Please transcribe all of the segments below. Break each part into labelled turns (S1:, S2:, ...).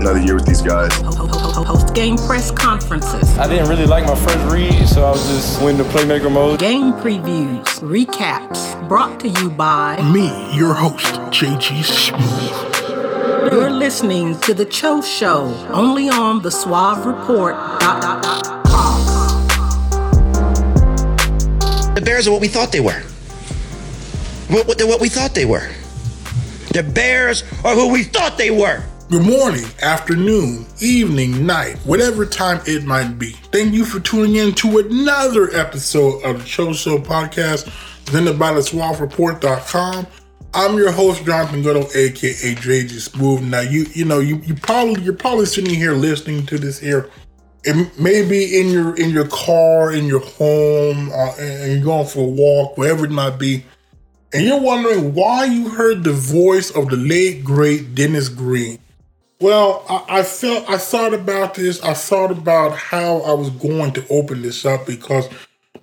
S1: another year with these guys.
S2: Post game press conferences.
S3: I didn't really like my first read, so I was just went into playmaker mode.
S2: Game previews, recaps, brought to you by
S4: me, your host, JG Smooth.
S2: You're listening to The Cho Show, only on the Suave Report.
S5: The Bears are what we thought they were. What, what, what we thought they were. The Bears are who we thought they were.
S4: Good morning, afternoon, evening, night, whatever time it might be. Thank you for tuning in to another episode of the Cho Show podcast presented by the SuaveReport.com. I'm your host, Jonathan Goudeau, aka JG Smooth. Now you you know you you probably you're probably sitting here listening to this here. It may be in your in your car, in your home, uh, and you're going for a walk, wherever it might be, and you're wondering why you heard the voice of the late great Dennis Green. Well, I, I, felt I thought about this. I thought about how I was going to open this up because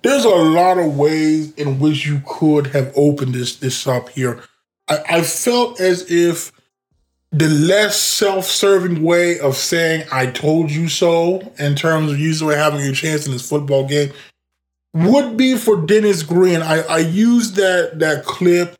S4: there's a lot of ways in which you could have opened this this up here. I, I felt as if the less self-serving way of saying "I told you so" in terms of usually having a chance in this football game would be for Dennis Green. I, I used that that clip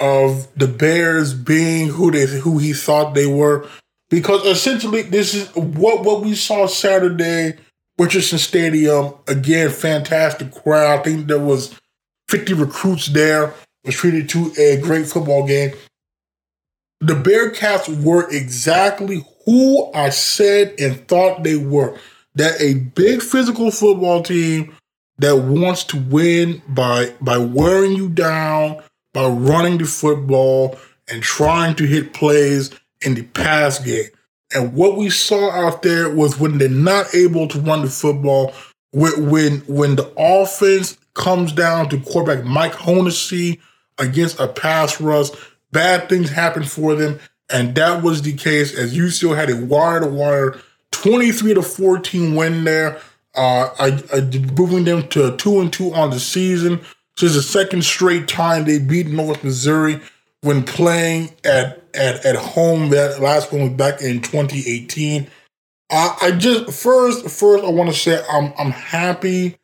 S4: of the Bears being who they who he thought they were because essentially this is what what we saw Saturday, Richison Stadium. Again, fantastic crowd. I think there was 50 recruits there. Was treated to a great football game. The Bearcats were exactly who I said and thought they were. That a big physical football team that wants to win by by wearing you down, by running the football and trying to hit plays in the pass game. And what we saw out there was when they're not able to run the football, when when the offense comes down to quarterback Mike Hohensee against a pass rush, bad things happen for them. And that was the case as you still had a wire to wire 23 to 14 win there. Uh, I, I moving them to two and two on the season. This is the second straight time they beat North Missouri when playing at at at home. That last one was back in 2018. I, I just first first I want to say I'm I'm happy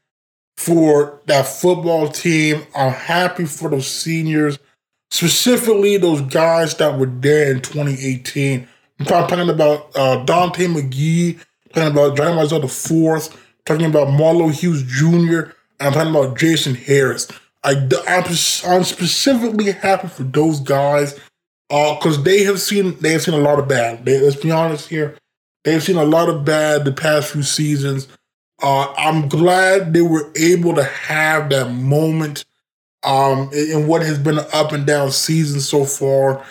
S4: for that football team. I'm happy for those seniors, specifically those guys that were there in 2018. I'm talking about uh, Daunte McGee, talking about Johnny Manziel the fourth, talking about Marlo Hughes Jr., I'm talking about Jason Harris. I, I'm, I'm specifically happy for those guys because uh, they have seen they have seen a lot of bad. They, let's be honest here, they've seen a lot of bad the past few seasons. Uh, I'm glad they were able to have that moment um, in what has been an up and down season so far.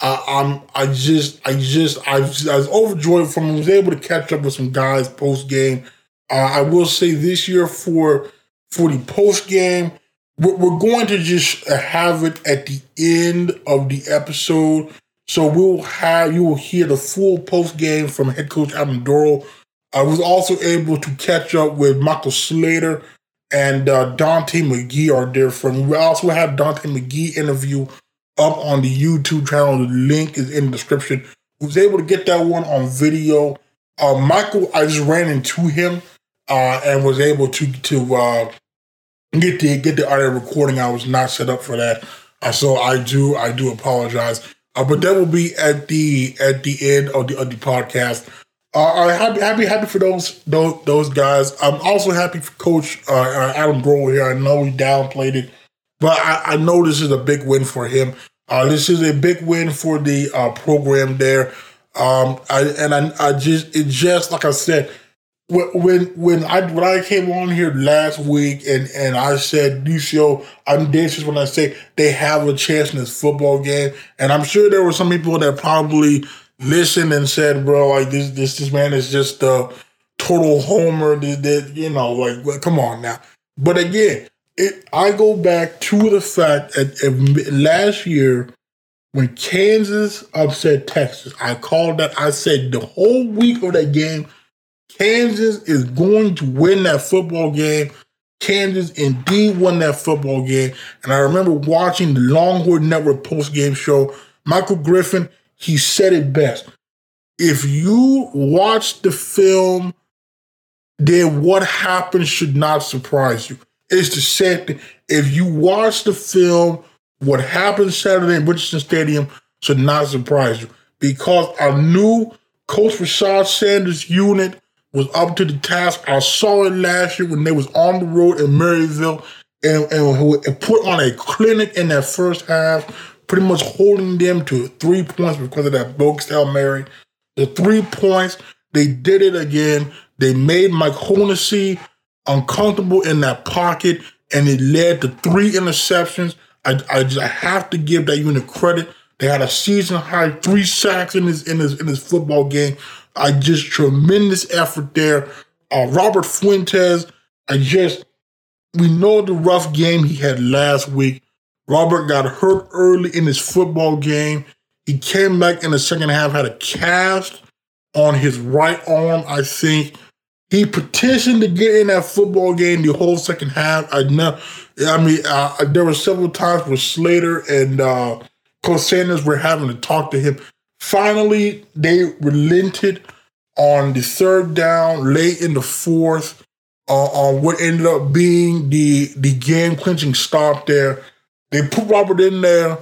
S4: Uh, I'm I just I just I was, overjoyed from was able to catch up with some guys post game. Uh, I will say this year for for the post game we're going to just have it at the end of the episode. So we'll have you will hear the full post game from head coach Adam Dorrel. I was also able to catch up with Michael Slater and uh, Daunte McGee are there from. We also have Daunte McGee interview up on the YouTube channel. The link is in the description. Was able to get that one on video. Uh, Michael, I just ran into him uh, and was able to to uh, get the get the audio recording. I was not set up for that, uh, so I do I do apologize. Uh, but that will be at the at the end of the of the podcast. Uh, I'm happy happy happy for those those those guys. I'm also happy for Coach uh, uh Adam Dorrel here. I know he downplayed it, but I, I know this is a big win for him. Uh, this is a big win for the uh, program there. Um, I, and I, I just it just like I said, when when I when I came on here last week and and I said UCO, I'm dangerous when I say they have a chance in this football game, and I'm sure there were some people that probably listened and said, "Bro, like this this this man is just a total homer." That, you know, like come on now. But again, it I go back to the fact that last year when Kansas upset Texas, I called that. I said the whole week of that game Kansas is going to win that football game. Kansas indeed won that football game. And I remember watching the Longhorn Network post game show. Michael Griffin, he said it best. If you watch the film, then what happened should not surprise you. It's the same thing. If you watch the film, what happened Saturday in Richison Stadium should not surprise you. Because I knew Coach Rashad Sanders' unit was up to the task. I saw it last year when they was on the road in Maryville and, and, and put on a clinic in that first half, pretty much holding them to three points because of that bogus Hail Mary. The three points, they did it again. They made Mike Hohensee uncomfortable in that pocket, and it led to three interceptions. I, I, just, I have to give that unit credit. They had a season high three sacks in his in his in his football game. I just tremendous effort there. Uh, Robert Fuentes, I just we know the rough game he had last week. Robert got hurt early in his football game. He came back in the second half, had a cast on his right arm. I think he petitioned to get in that football game the whole second half. I know. I mean, uh, there were several times where Slater and uh, Coach Sanders were having to talk to him. Finally, they relented on the third down, late in the fourth, uh, on what ended up being the the game clinching stop there. They put Robert in there.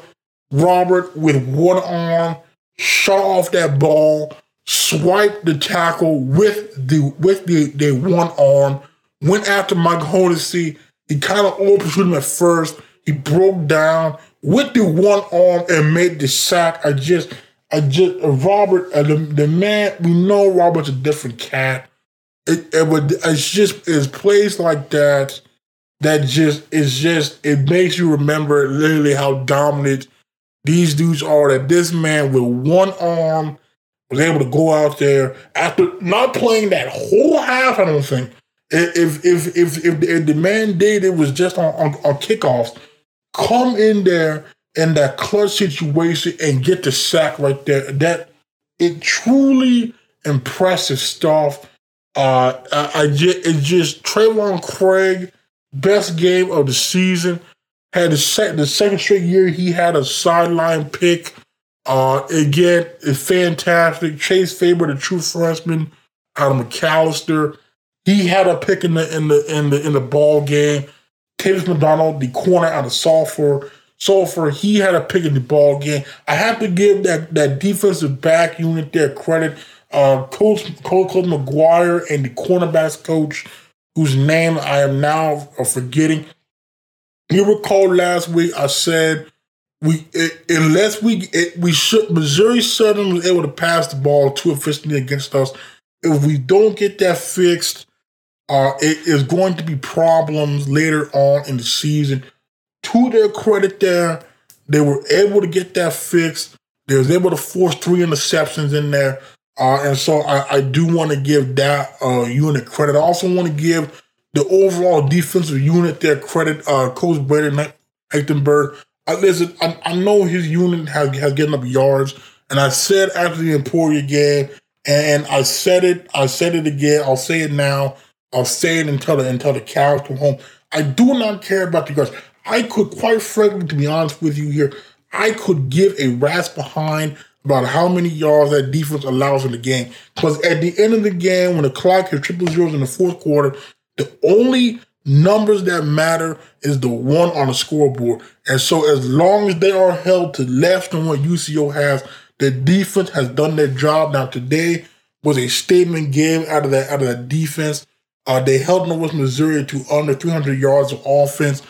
S4: Robert with one arm shot off that ball, swiped the tackle with the with the, the one arm, went after Mike Hohensee. He kind of overshot him at first. He broke down with the one arm and made the sack. I just I just Robert, uh, the, the man we know Robert's a different cat. It, it would it's just it's plays like that that just it's just it makes you remember literally how dominant these dudes are. That this man with one arm was able to go out there after not playing that whole half. I don't think if if if if, if the man did it was just on, on, on kickoffs, come in there in that clutch situation and get the sack right there. That it truly impressive stuff. Uh, I, I just it just Trayvon Craig best game of the season. Had the, the second straight year he had a sideline pick. Uh, again, it's fantastic. Chase Faber, the true freshman out of McAlester, he had a pick in the in the in the in the ball game. Tavis McDonald, the corner out of Sulphur, so for he had a pick in the ball game. I have to give that that defensive back unit their credit. Uh, coach Coach McGuire and the cornerbacks coach, whose name I am now forgetting. You recall last week I said we it, unless we it, we should Missouri Southern was able to pass the ball too efficiently against us. If we don't get that fixed, uh, it is going to be problems later on in the season to their credit there, they were able to get that fixed. They was able to force three interceptions in there. Uh, and so I, I do want to give that uh, unit credit. I also want to give the overall defensive unit their credit. Uh, Coach Brandon Eichenberg. I, listen, I, I know his unit has, has getting up yards. And I said after the Emporia game, and I said it, I said it again, I'll say it now, I'll say it until the until the cows come home. I do not care about the yards. I could, quite frankly, to be honest with you here, I could give a rat's behind about how many yards that defense allows in the game. Because at the end of the game, when the clock hits triple zeros in the fourth quarter, the only numbers that matter is the one on the scoreboard. And so as long as they are held to less than what UCO has, the defense has done their job. Now today was a statement game out of that out of that defense. Uh, they held Northwest Missouri to under 300 yards of offense.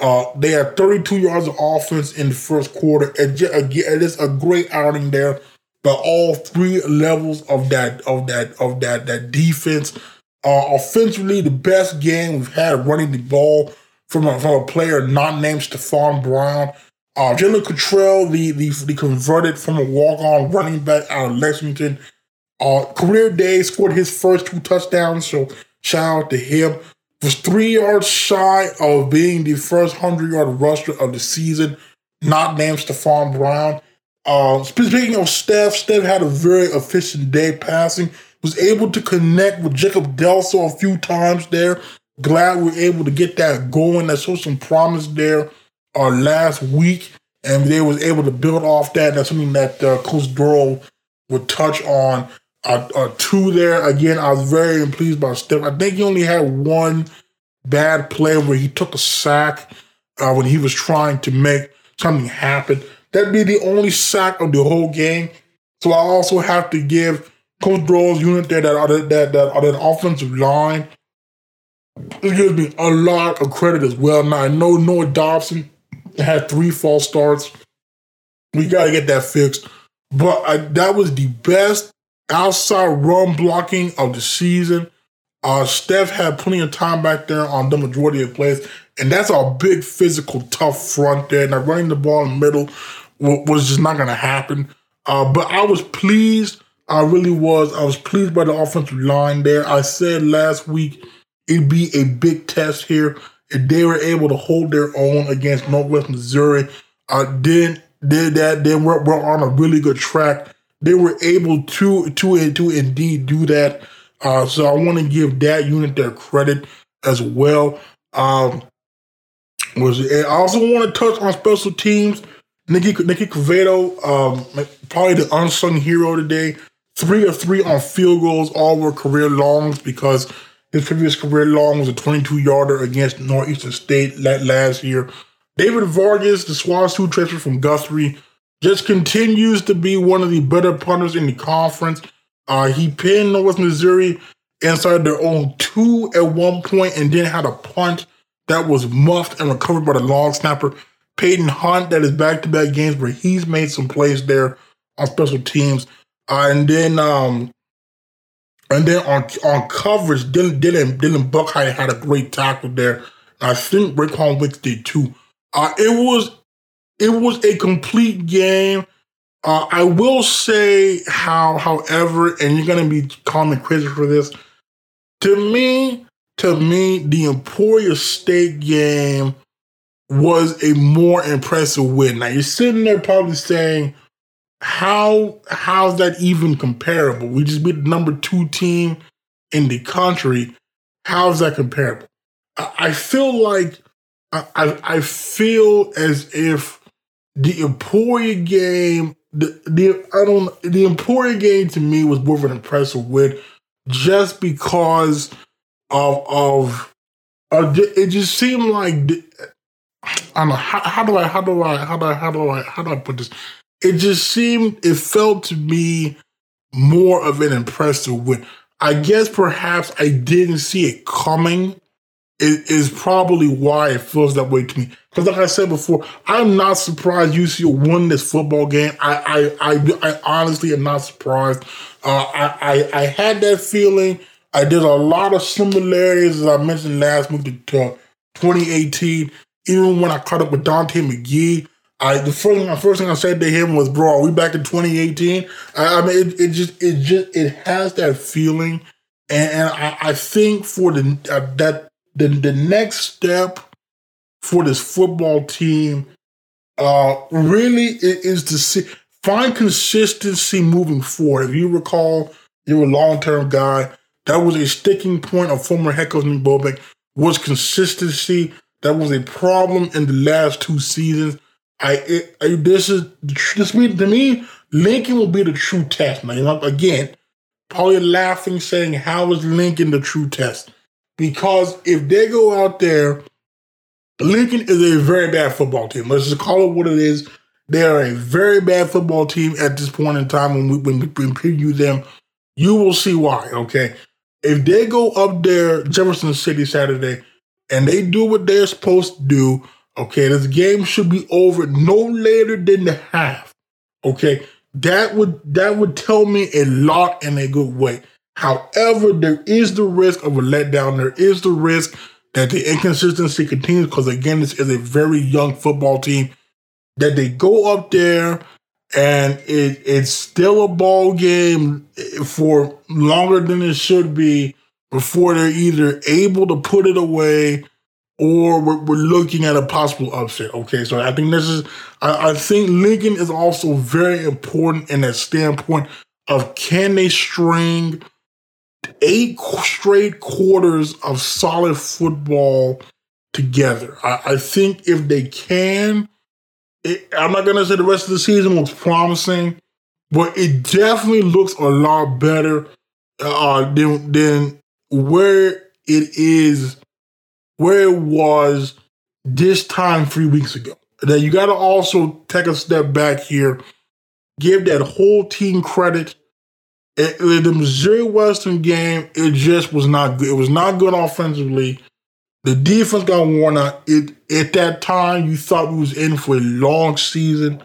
S4: Uh, they had 32 yards of offense in the first quarter. It, it is a great outing there by all three levels of that of that of that that defense. Uh, offensively, the best game we've had running the ball from a, from a player not named Stephon Brown. Uh, Jalen Cottrell, the, the the converted from a walk on running back out of Lexington, uh, career day scored his first two touchdowns. So shout out to him. Was three yards shy of being the first hundred yard rusher of the season, not named Stephon Brown. Uh, speaking of Steph, Steph had a very efficient day passing. Was able to connect with Jacob Delso a few times there. Glad we are able to get that going. That showed some promise there uh, last week, and they was able to build off that. That's something that uh, Coach Dorrel would touch on. Uh, uh, two there again. I was very pleased by Steph. I think he only had one bad play where he took a sack uh, when he was trying to make something happen. That'd be the only sack of the whole game. So I also have to give Coach Dorrel's unit there that that that, that, that offensive line. It gives me a lot of credit as well. Now I know Noah Dobson had three false starts. We got to get that fixed. But I, that was the best outside run blocking of the season. Uh, Steph had plenty of time back there on the majority of plays, and that's a big physical, tough front there. Now running the ball in the middle was just not going to happen. Uh, but I was pleased. I really was. I was pleased by the offensive line there. I said last week it'd be a big test here if they were able to hold their own against Northwest Missouri, uh, then did that, then we're, we're on a really good track. They were able to to to indeed do that. Uh, so I want to give that unit their credit as well. Um, was I also want to touch on special teams. Nicky Nicky Quevedo, um, probably the unsung hero today. Three of three on field goals, all were career longs because his previous career long was a 22 yarder against Northeastern State last year. David Vargas, the SWOSU transfer from Guthrie, just continues to be one of the better punters in the conference. Uh, he pinned Northwest Missouri inside their own two at one point and then had a punt that was muffed and recovered by the long snapper. Peyton Hunt, that is back to back games where he's made some plays there on special teams. Uh, and then um, and then on on coverage, Dylan Dylan, Dylan Buckheim had a great tackle there. I think Raekwon Wicks did too. Uh, it was it was a complete game. Uh, I will say how, however, and you're gonna be calling me crazy for this. To me, to me, the Emporia State game was a more impressive win. Now you're sitting there probably saying, how how's that even comparable? We just beat the number two team in the country. How's that comparable? I, I feel like I, I feel as if the Emporia game, the, the I don't the Emporia game to me was more of an impressive win, just because of of, uh, of it just seemed like the, I don't know how, how do I how do I how do I how do I how do I put this? it just seemed, it felt to me more of an impressive win. I guess perhaps I didn't see it coming. It is probably why it feels that way to me. Because, like I said before, I'm not surprised UCO won this football game. I, I, I, I honestly am not surprised. Uh, I, I, I had that feeling. I did a lot of similarities, as I mentioned last week, to 2018. Even when I caught up with Daunte McGee, I the first the first thing I said to him was, "Bro, are we back in 2018?" I, I mean, it, it, just it just it has that feeling, and, and I, I, think for the uh, that the the next step for this football team, uh, really it is to see find consistency moving forward. If you recall, you're a long term guy. That was a sticking point of former head coach Nick Bobeck was consistency. That was a problem in the last two seasons. I, it, I this is this to me. Lincoln will be the true test. Now, you know, again, probably laughing, saying, "How is Lincoln the true test?" Because if they go out there, Lincoln is a very bad football team. Let's just call it what it is. They are a very bad football team at this point in time. When we when we preview them, you will see why. Okay, if they go up there, Jefferson City Saturday, and they do what they're supposed to do Okay, this game should be over no later than the half. Okay, that would that would tell me a lot in a good way. However, there is the risk of a letdown. There is the risk that the inconsistency continues because, again, this is a very young football team. That they go up there and it, it's still a ball game eh, for longer than it should be before they're either able to put it away or we're, we're looking at a possible upset. Okay, so I think this is, I, I think Lincoln is also very important in that standpoint of can they string eight straight quarters of solid football together. I, I think if they can, it, I'm not going to say the rest of the season looks promising, but it definitely looks a lot better uh, than, than where it is, where it was this time three weeks ago. That you got to also take a step back here, give that whole team credit it, the Missouri Western game, it just was not good. It was not good offensively. The defense got worn out. It at that time, you thought we was in for a long season.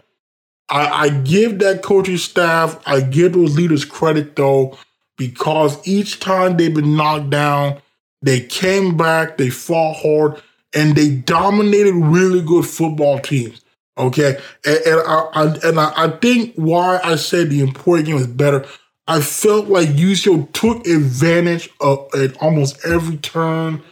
S4: I, I give that coaching staff, I give those leaders credit though, because each time they've been knocked down, they came back, they fought hard, and they dominated really good football teams. Okay, and, and I, I and I, I think why I said the important game is better I felt like UCO took advantage of at almost every turn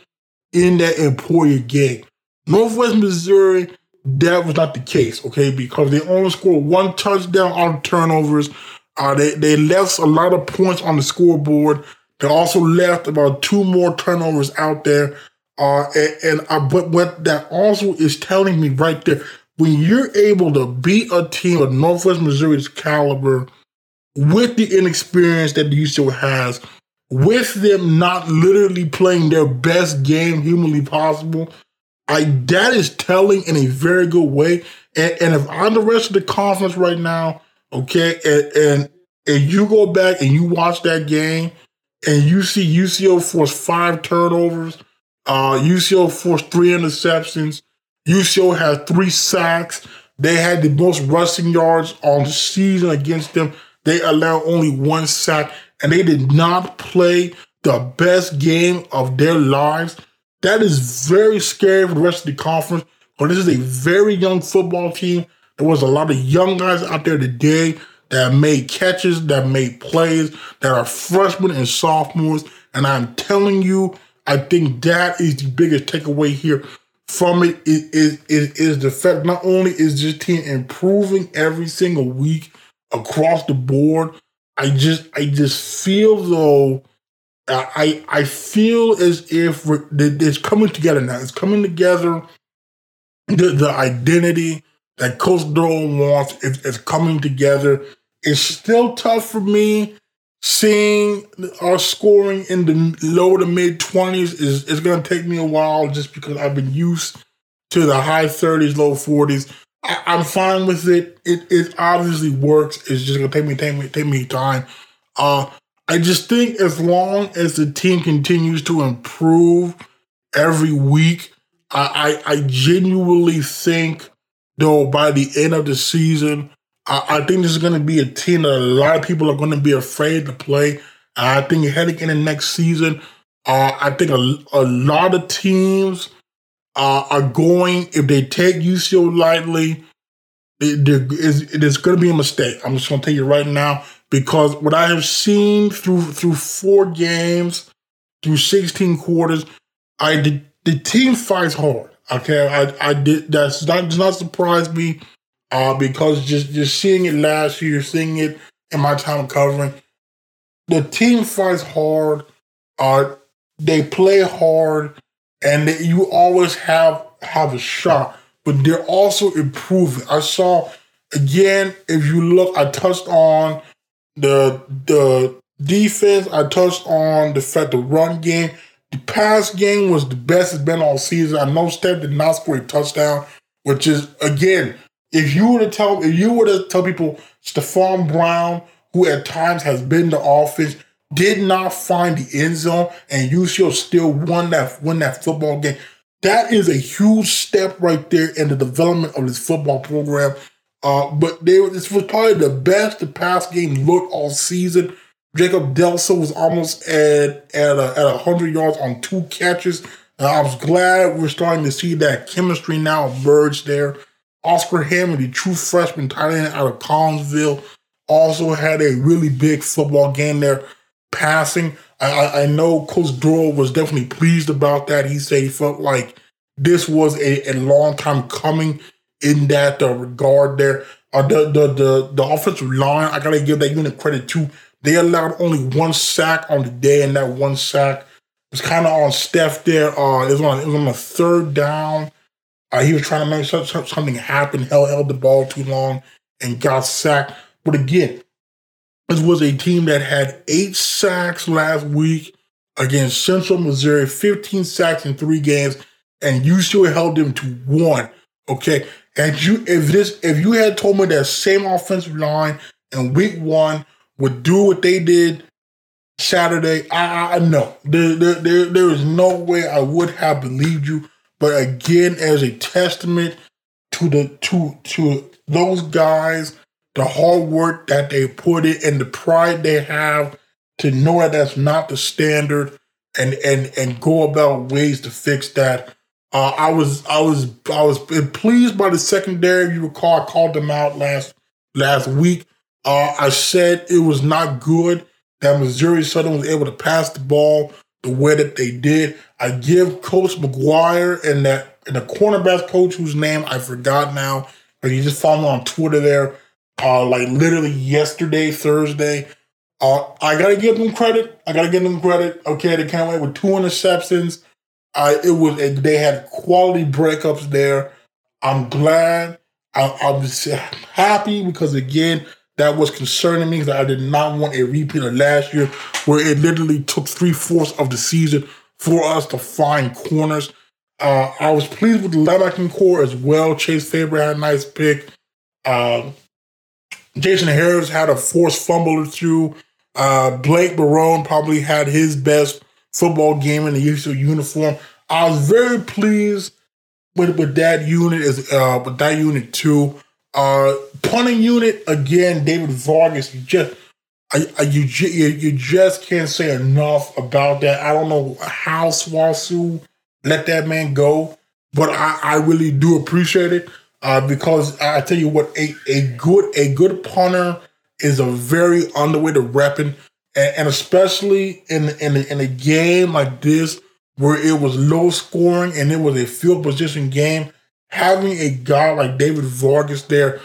S4: in that Emporia game. Northwest Missouri, that was not the case, okay, because they only scored one touchdown on turnovers. Uh, they, they left a lot of points on the scoreboard. They also left about two more turnovers out there. Uh, and, and uh, but what that also is telling me right there, when you're able to beat a team of Northwest Missouri's caliber, with the inexperience that the UCO has, with them not literally playing their best game humanly possible, I that is telling in a very good way. And, and if I'm the rest of the conference right now, okay, and, and and you go back and you watch that game and you see UCO force five turnovers, uh, UCO forced three interceptions, UCO had three sacks. They had the most rushing yards on the season against them. They allowed only one sack and they did not play the best game of their lives. That is very scary for the rest of the conference. But this is a very young football team. There was a lot of young guys out there today that made catches, that made plays, that are freshmen and sophomores. And I'm telling you, I think that is the biggest takeaway here from it is, the fact not only is this team improving every single week, across the board. I just I just feel though I I feel as if it's coming together now. It's coming together. The the identity that Coach Dorrel wants is, is coming together. It's still tough for me seeing our scoring in the low to mid twenties is is going to take me a while just because I've been used to the high thirties, low forties. I, am fine with it. It it obviously works. It's just gonna take me take me take me time. Uh, I just think as long as the team continues to improve every week, I I, I genuinely think though by the end of the season, I, I think this is gonna be a team that a lot of people are gonna be afraid to play. I think heading into next season, uh, I think a, a lot of teams uh, are going, if they take UCO lightly, it, is going to be a mistake. I'm just going to tell you right now because what I have seen through through four games, through 16 quarters, I the team fights hard. Okay, I I did that's not does not surprise me, uh, because just just seeing it last year, seeing it in my time covering, the team fights hard. Uh, they play hard and you always have have a shot, but they're also improving. I saw again, if you look, I touched on the the defense. I touched on the fact the run game. The pass game was the best it's been all season. I know Steph did not score a touchdown, which is again, if you were to tell if you were to tell people Stephon Brown, who at times has been the offense, did not find the end zone, and UCO still won that won that football game. That is a huge step right there in the development of this football program. Uh, but they, this was probably the best the pass game looked all season. Jacob Delso was almost at at a, at hundred yards on two catches. Uh, I was glad we're starting to see that chemistry now emerge there. Oscar Hammond, the true freshman tight end out of Collinsville, also had a really big football game there, passing. I, I know Coach Dorrel was definitely pleased about that. He said he felt like this was a, a long time coming in that uh, regard there. Uh, the, the the the offensive line, I gotta give that unit credit too. They allowed only one sack on the day, and that one sack was kind of on Steph there. Uh, it was on it was on the third down. Uh, he was trying to make something happen, held, held the ball too long, and got sacked. But again, this was a team that had eight sacks last week against Central Missouri, 15 sacks in three games, and you still held them to one. Okay. And you if this if you had told me that same offensive line in week one would do what they did Saturday, I, I know there, there, there, there is no way I would have believed you. But again, as a testament to the to to those guys, the hard work that they put in and the pride they have to know that that's not the standard and and and go about ways to fix that. Uh, I was I was I was pleased by the secondary. You recall I called them out last last week. Uh, I said it was not good that Missouri Southern was able to pass the ball the way that they did. I give Coach McGuire and that and the cornerback coach whose name I forgot now, but you just follow on Twitter there, uh, like literally yesterday, Thursday. Uh, I gotta give them credit. I gotta give them credit. Okay, they came away with two interceptions. It was they had quality breakups there. I'm glad. I, I was happy because again, that was concerning me because I did not want a repeat of last year, where it literally took three fourths of the season for us to find corners. Uh, I was pleased with the linebacking core as well. Chase Faber had a nice pick. Uh, Jason Harris had a forced fumble or two. Uh, Blake Barone probably had his best football game in the usual uniform. I was very pleased with, with that unit as uh, with that unit too. Uh, punting unit again, David Vargas. You just I, I, you, you you just can't say enough about that. I don't know how SWOSU let that man go, but I, I really do appreciate it uh, because I tell you what, a, a good a good punter is a very underrated weapon, and, and especially in in a, in a game like this where it was low scoring and it was a field position game having a guy like David Vargas there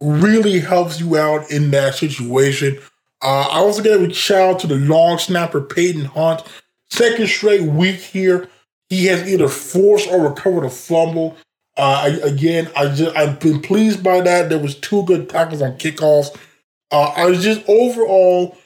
S4: really helps you out in that situation. Uh, I also give a shout out to the long snapper Peyton Hunt. Second straight week here, he has either forced or recovered a fumble. Uh, I, again, I just I've been pleased by that. There was two good tackles on kickoffs. Uh, I was just overall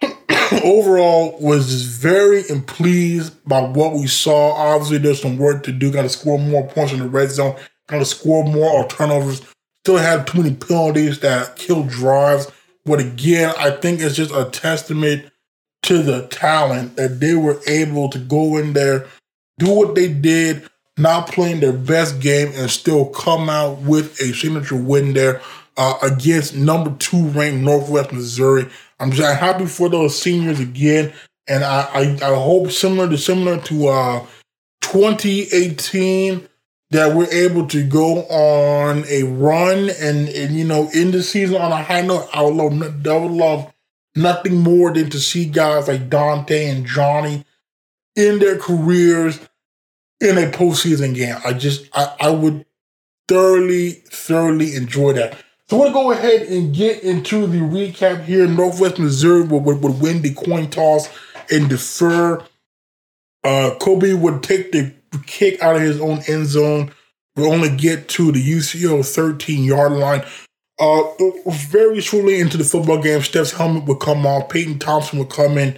S4: overall was just very pleased by what we saw. Obviously, there's some work to do. Got to score more points in the red zone. Got to score more or turnovers. Still have too many penalties that kill drives. But again, I think it's just a testament to the talent that they were able to go in there, do what they did, not playing their best game, and still come out with a signature win there uh, against number two ranked Northwest Missouri. I'm just happy for those seniors again, and I I, I hope similar to similar to uh, 2018 that we're able to go on a run and and you know end the season on a high note. I would love, I would love nothing more than to see guys like Daunte and Johnny in their careers in a postseason game. I just I, I would thoroughly thoroughly enjoy that. So we'll go ahead and get into the recap here. Northwest Missouri would, would, would win the coin toss and defer. Uh, Kobe would take the kick out of his own end zone. Would only get to the UCO 13 yard line. Uh, very shortly into the football game, Steph's helmet would come off. Peyton Thompson would come in.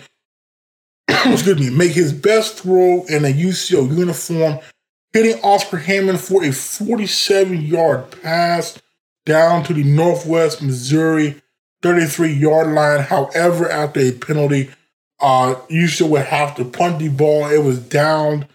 S4: excuse me, make his best throw in a UCO uniform, hitting Oscar Hammond for a 47 yard pass down to the Northwest Missouri 33 yard line. However, after a penalty, uh, still would have to punt the ball. It was down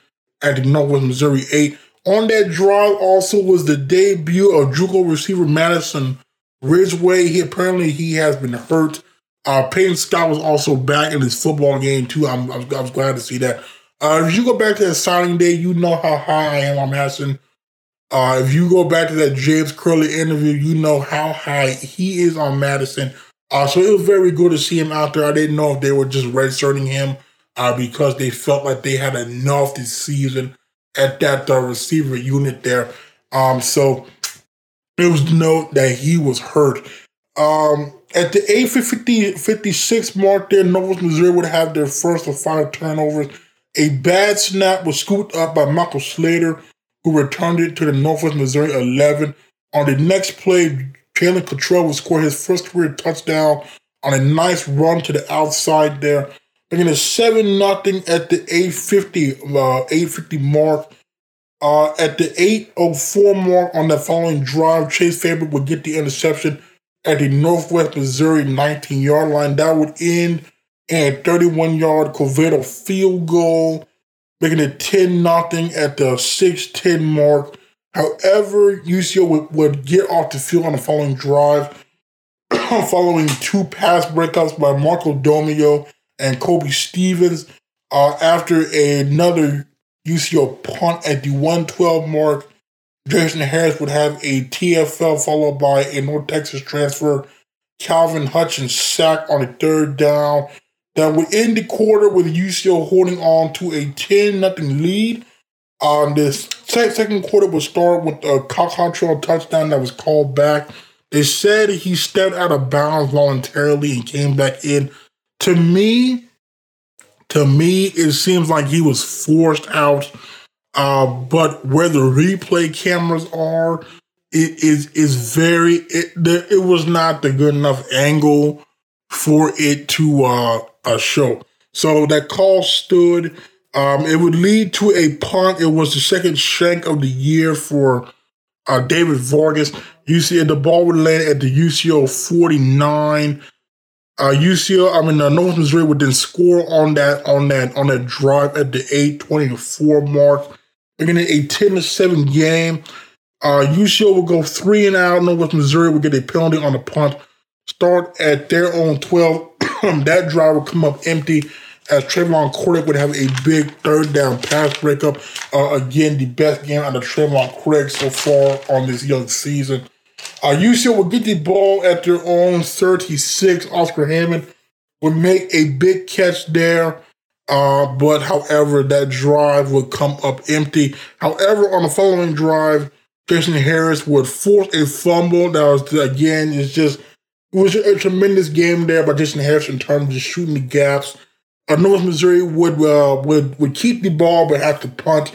S4: at the Northwest Missouri 8. On that drive also was the debut of JUCO receiver Madison Ridgeway. He apparently he has been hurt Uh, Peyton Scott was also back in his football game too. I'm, I was, I was glad to see that. Uh, if you go back to that signing day, you know how high I am on Madison. Uh, if you go back to that James Curley interview, you know how high he is on Madison. Uh, so it was very good to see him out there. I didn't know if they were just redshirting him uh, because they felt like they had enough this season at that uh, receiver unit there. Um, so it was note that he was hurt. Um, at the 850, 56 mark there, Northwest Missouri would have their first of five turnovers. A bad snap was scooped up by Michael Slater, who returned it to the Northwest Missouri 11. On the next play, Jalen Cottrell would score his first career touchdown on a nice run to the outside there, making it 7 nothing at the 850, uh, 850 mark. Uh, at the 804 mark on the following drive, Chase Faber would get the interception at the Northwest Missouri 19 yard line. That would end in a 31 yard Quevedo field goal, making it 10 nothing at the 6 10 mark. However, UCO would, would get off the field on the following drive, following two pass breakups by Marco Domio and Kobe Stevens. Uh, after another UCO punt at the 112 mark, Jason Harris would have a TFL followed by a North Texas transfer, Calvin Hutchins sack on a third down. That would end the quarter with UCO holding on to a 10 0 lead. Um, this second quarter would start with a Cottrell touchdown that was called back. They said he stepped out of bounds voluntarily and came back in. To me, to me, it seems like he was forced out uh, but where the replay cameras are, it is is very it it was not the good enough angle for it to uh, uh show. So that call stood. Um, it would lead to a punt. It was the second shank of the year for uh, David Vargas. UCO the ball would land at the UCO 49. Uh, I mean, uh, North Missouri would then score on that on that on that drive at the 824 mark. It a 10 to 7 game. Uh, UCO will go three and out. Northwest Missouri will get a penalty on the punt. Start at their own 12. that drive will come up empty as Trayvon Cordick would have a big third down pass breakup. Uh, again, the best game of Trayvon Cordick so far on this young season. Uh, UCO will get the ball at their own 36. Oscar Hammond would make a big catch there. Uh, but however, that drive would come up empty. However, on the following drive, Jason Harris would force a fumble. That was again, it's just it was a tremendous game there by Jason Harris in terms of shooting the gaps. Uh, North Missouri would uh, would would keep the ball but have to punt.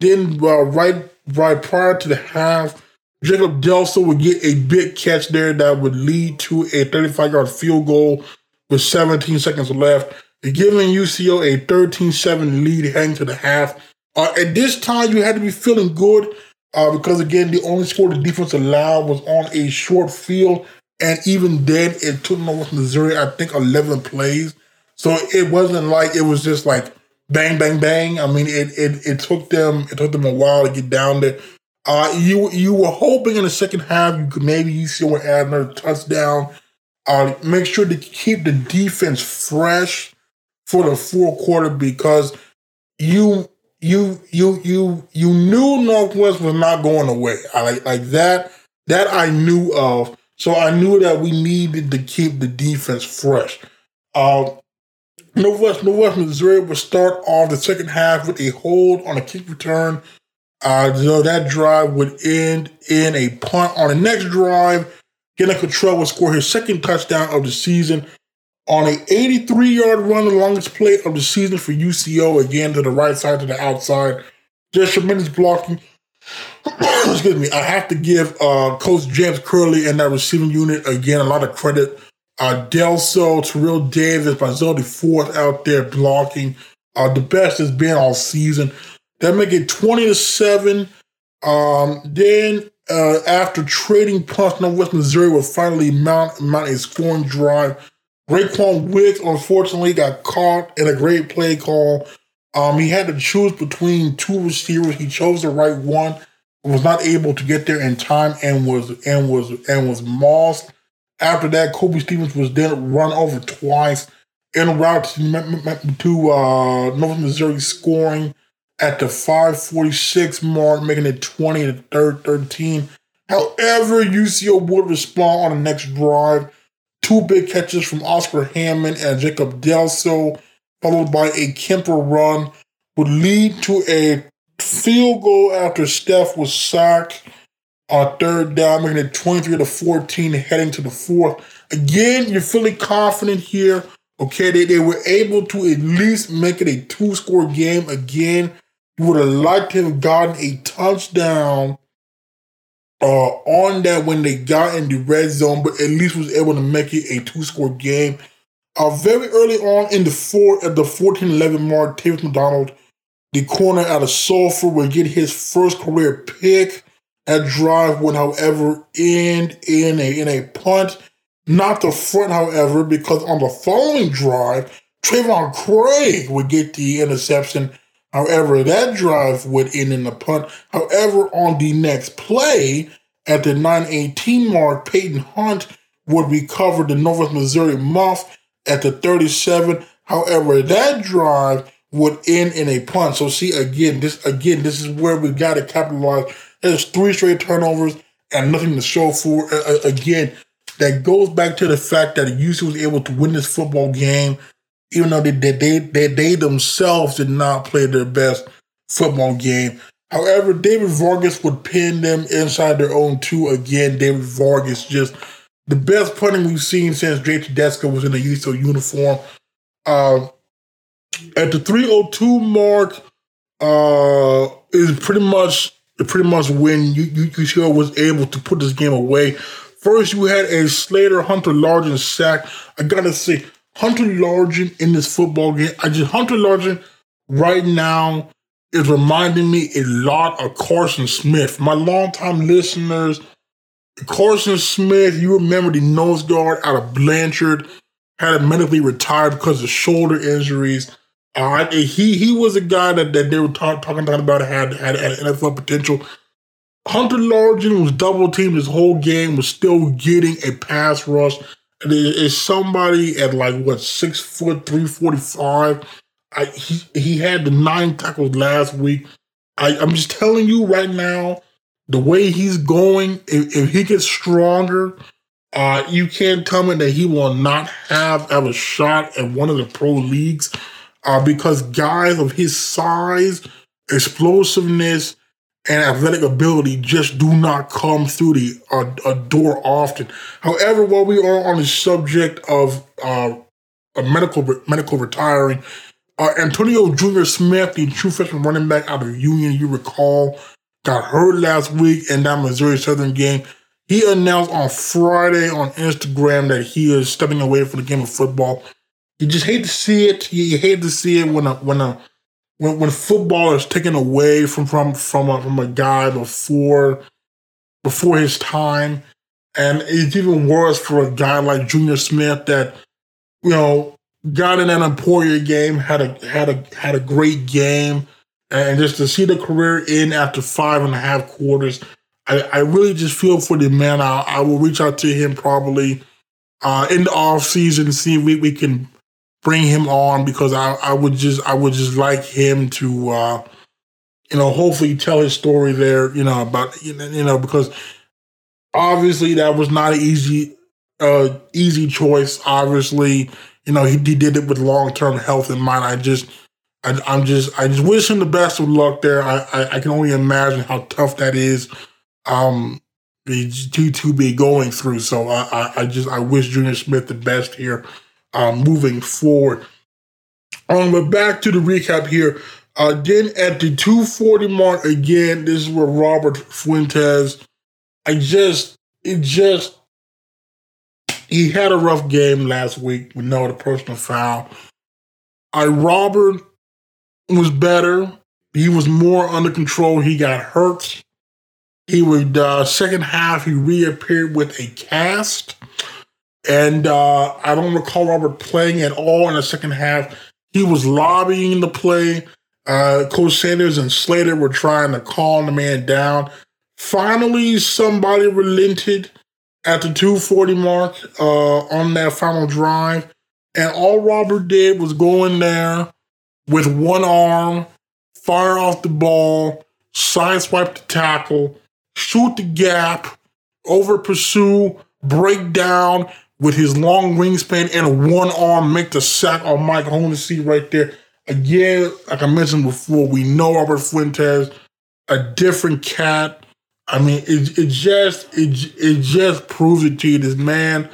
S4: Then uh, right right prior to the half, Jacob Delso would get a big catch there that would lead to a 35 yard field goal with 17 seconds left giving UCO a 13-7 lead heading to the half. Uh, at this time, you had to be feeling good uh, because, again, the only score the defense allowed was on a short field. And even then, it took North Missouri, I think, 11 plays. So it wasn't like it was just like bang, bang, bang. I mean, it it, it took them it took them a while to get down there. Uh, you you were hoping in the second half you could maybe UCO add another touchdown. Uh, make sure to keep the defense fresh for the fourth quarter because you you you you you knew Northwest was not going away. I like like that that I knew of. So I knew that we needed to keep the defense fresh. Uh, Northwest Northwest Missouri would start off the second half with a hold on a kick return. Uh, so that drive would end in a punt on the next drive. Jalen Cottrell would score his second touchdown of the season on a 83 yard run, the longest play of the season for UCO, again to the right side to the outside. Just tremendous blocking. Excuse me. I have to give uh, Coach James Curley and that receiving unit again a lot of credit. Uh, Delso, Terrell Davis, Bazelli fourth out there blocking. Uh, the best has been all season. That make it 20 to 7. Um, then uh, after trading punts, Northwest Missouri will finally mount, mount a scoring drive Raequan Wicks unfortunately got caught in a great play call. Um, he had to choose between two receivers. He chose the right one, was not able to get there in time, and was and was and was mossed. After that, Kobe Stevens was then run over twice en route to, to uh, North Missouri scoring at the 546 mark, making it 20 to third 13. However, UCO would respond on the next drive. Two big catches from Oscar Hammond and Jacob Delso, followed by a Kemper run, would lead to a field goal after Steph was sacked on third down, making it 23 to 14, heading to the fourth. Again, you're feeling confident here. Okay, they, they were able to at least make it a two score game again. You would have liked to have gotten a touchdown uh, on that when they got in the red zone, but at least was able to make it a two score game. Uh, very early on in the four at the 14-11 mark, Tavis McDonald, the corner out of Sulphur, would get his first career pick. That drive would, however, end in a in a punt. Not the front, however, because on the following drive, Trayvon Craig would get the interception. However, that drive would end in a punt. However, on the next play, at the 918 mark, Peyton Hunt would recover the Northwest Missouri muff at the 37. However, that drive would end in a punt. So see again, this again, this is where we got to capitalize. There's three straight turnovers and nothing to show for. Uh, again, that goes back to the fact that UC was able to win this football game, even though they they they, they themselves did not play their best football game. However, David Vargas would pin them inside their own two again. David Vargas just the best punting we've seen since Jay Tedesco was in a UCO uniform. Uh, at the 302 mark, uh, is pretty much pretty much when UCO was able to put this game away. First, you had a Slater Hunter Largent sack. I gotta say, Hunter Largent in this football game, I just Hunter Largent right now is reminding me a lot of Carson Smith. My longtime listeners, Carson Smith, you remember the nose guard out of Blanchard, had medically retired because of shoulder injuries. Uh, he he was a guy that, that they were talk, talking about had, had had NFL potential. Hunter Largent was double teamed his whole game, was still getting a pass rush. Is somebody at like what six foot three forty five. I he he had the nine tackles last week. I, I'm just telling you right now, the way he's going, if, if he gets stronger, uh, you can't tell me that he will not have, ever shot at one of the pro leagues uh, because guys of his size, explosiveness, and athletic ability just do not come through the uh, door often. However, while we are on the subject of uh, medical medical retiring, uh, Antonio Junior Smith, the true freshman running back out of Union, you recall, got hurt last week in that Missouri Southern game. He announced on Friday on Instagram that he is stepping away from the game of football. You just hate to see it. You hate to see it when a when a when when football is taken away from from from a, from a guy before before his time, and it's even worse for a guy like Junior Smith that you know got in an Emporia game, had a had a had a great game, and just to see the career end after five and a half quarters, I, I really just feel for the man. I, I will reach out to him probably uh, in the off season, see if we, we can bring him on because I, I would just I would just like him to uh, you know hopefully tell his story there you know about you know, because obviously that was not an easy uh, easy choice. Obviously you know he, he did it with long term health in mind. I just I, am just I just wish him the best of luck there. I, I, I can only imagine how tough that is um to to be going through. So I, I I just I wish Junior Smith the best here um, moving forward. Um, but back to the recap here. Uh, then at the 240 mark again, this is where Robert Fuentes. I just, it just, he had a rough game last week. We know the personal foul. I Robert was better. He was more under control. He got hurt. He would uh, second half. He reappeared with a cast. And uh, I don't recall Robert playing at all in the second half. He was lobbying the play. Uh, Coach Sanders and Slater were trying to calm the man down. Finally, somebody relented at the 240 mark uh, on that final drive. And all Robert did was go in there with one arm, fire off the ball, sideswipe the tackle, shoot the gap, over pursue, break down with his long wingspan and one arm, make the sack on Mike Hennessy right there. Again, like I mentioned before, we know Robert Fuentes, a different cat. I mean, it, it just it it just proves it to you. This man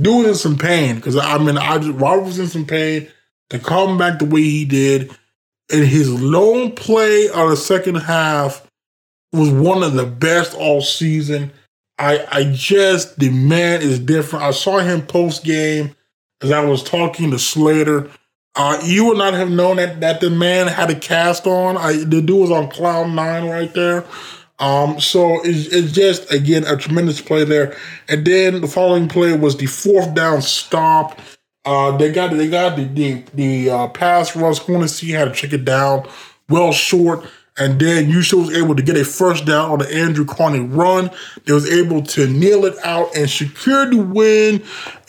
S4: doing in some pain because I mean, I just, Robert was in some pain to come back the way he did, and his lone play on the second half was one of the best all season. I I just the man is different. I saw him post game as I was talking to Slater. Uh, you would not have known that that the man had a cast on. I, the dude was on cloud nine right there. Um, so it's, it's just again a tremendous play there. And then the following play was the fourth down stop. Uh, they got they got the the, the uh, pass rush. Hennessy had to check it down well short. And then Houston was able to get a first down on the Andrew Carney run. They was able to kneel it out and secure the win.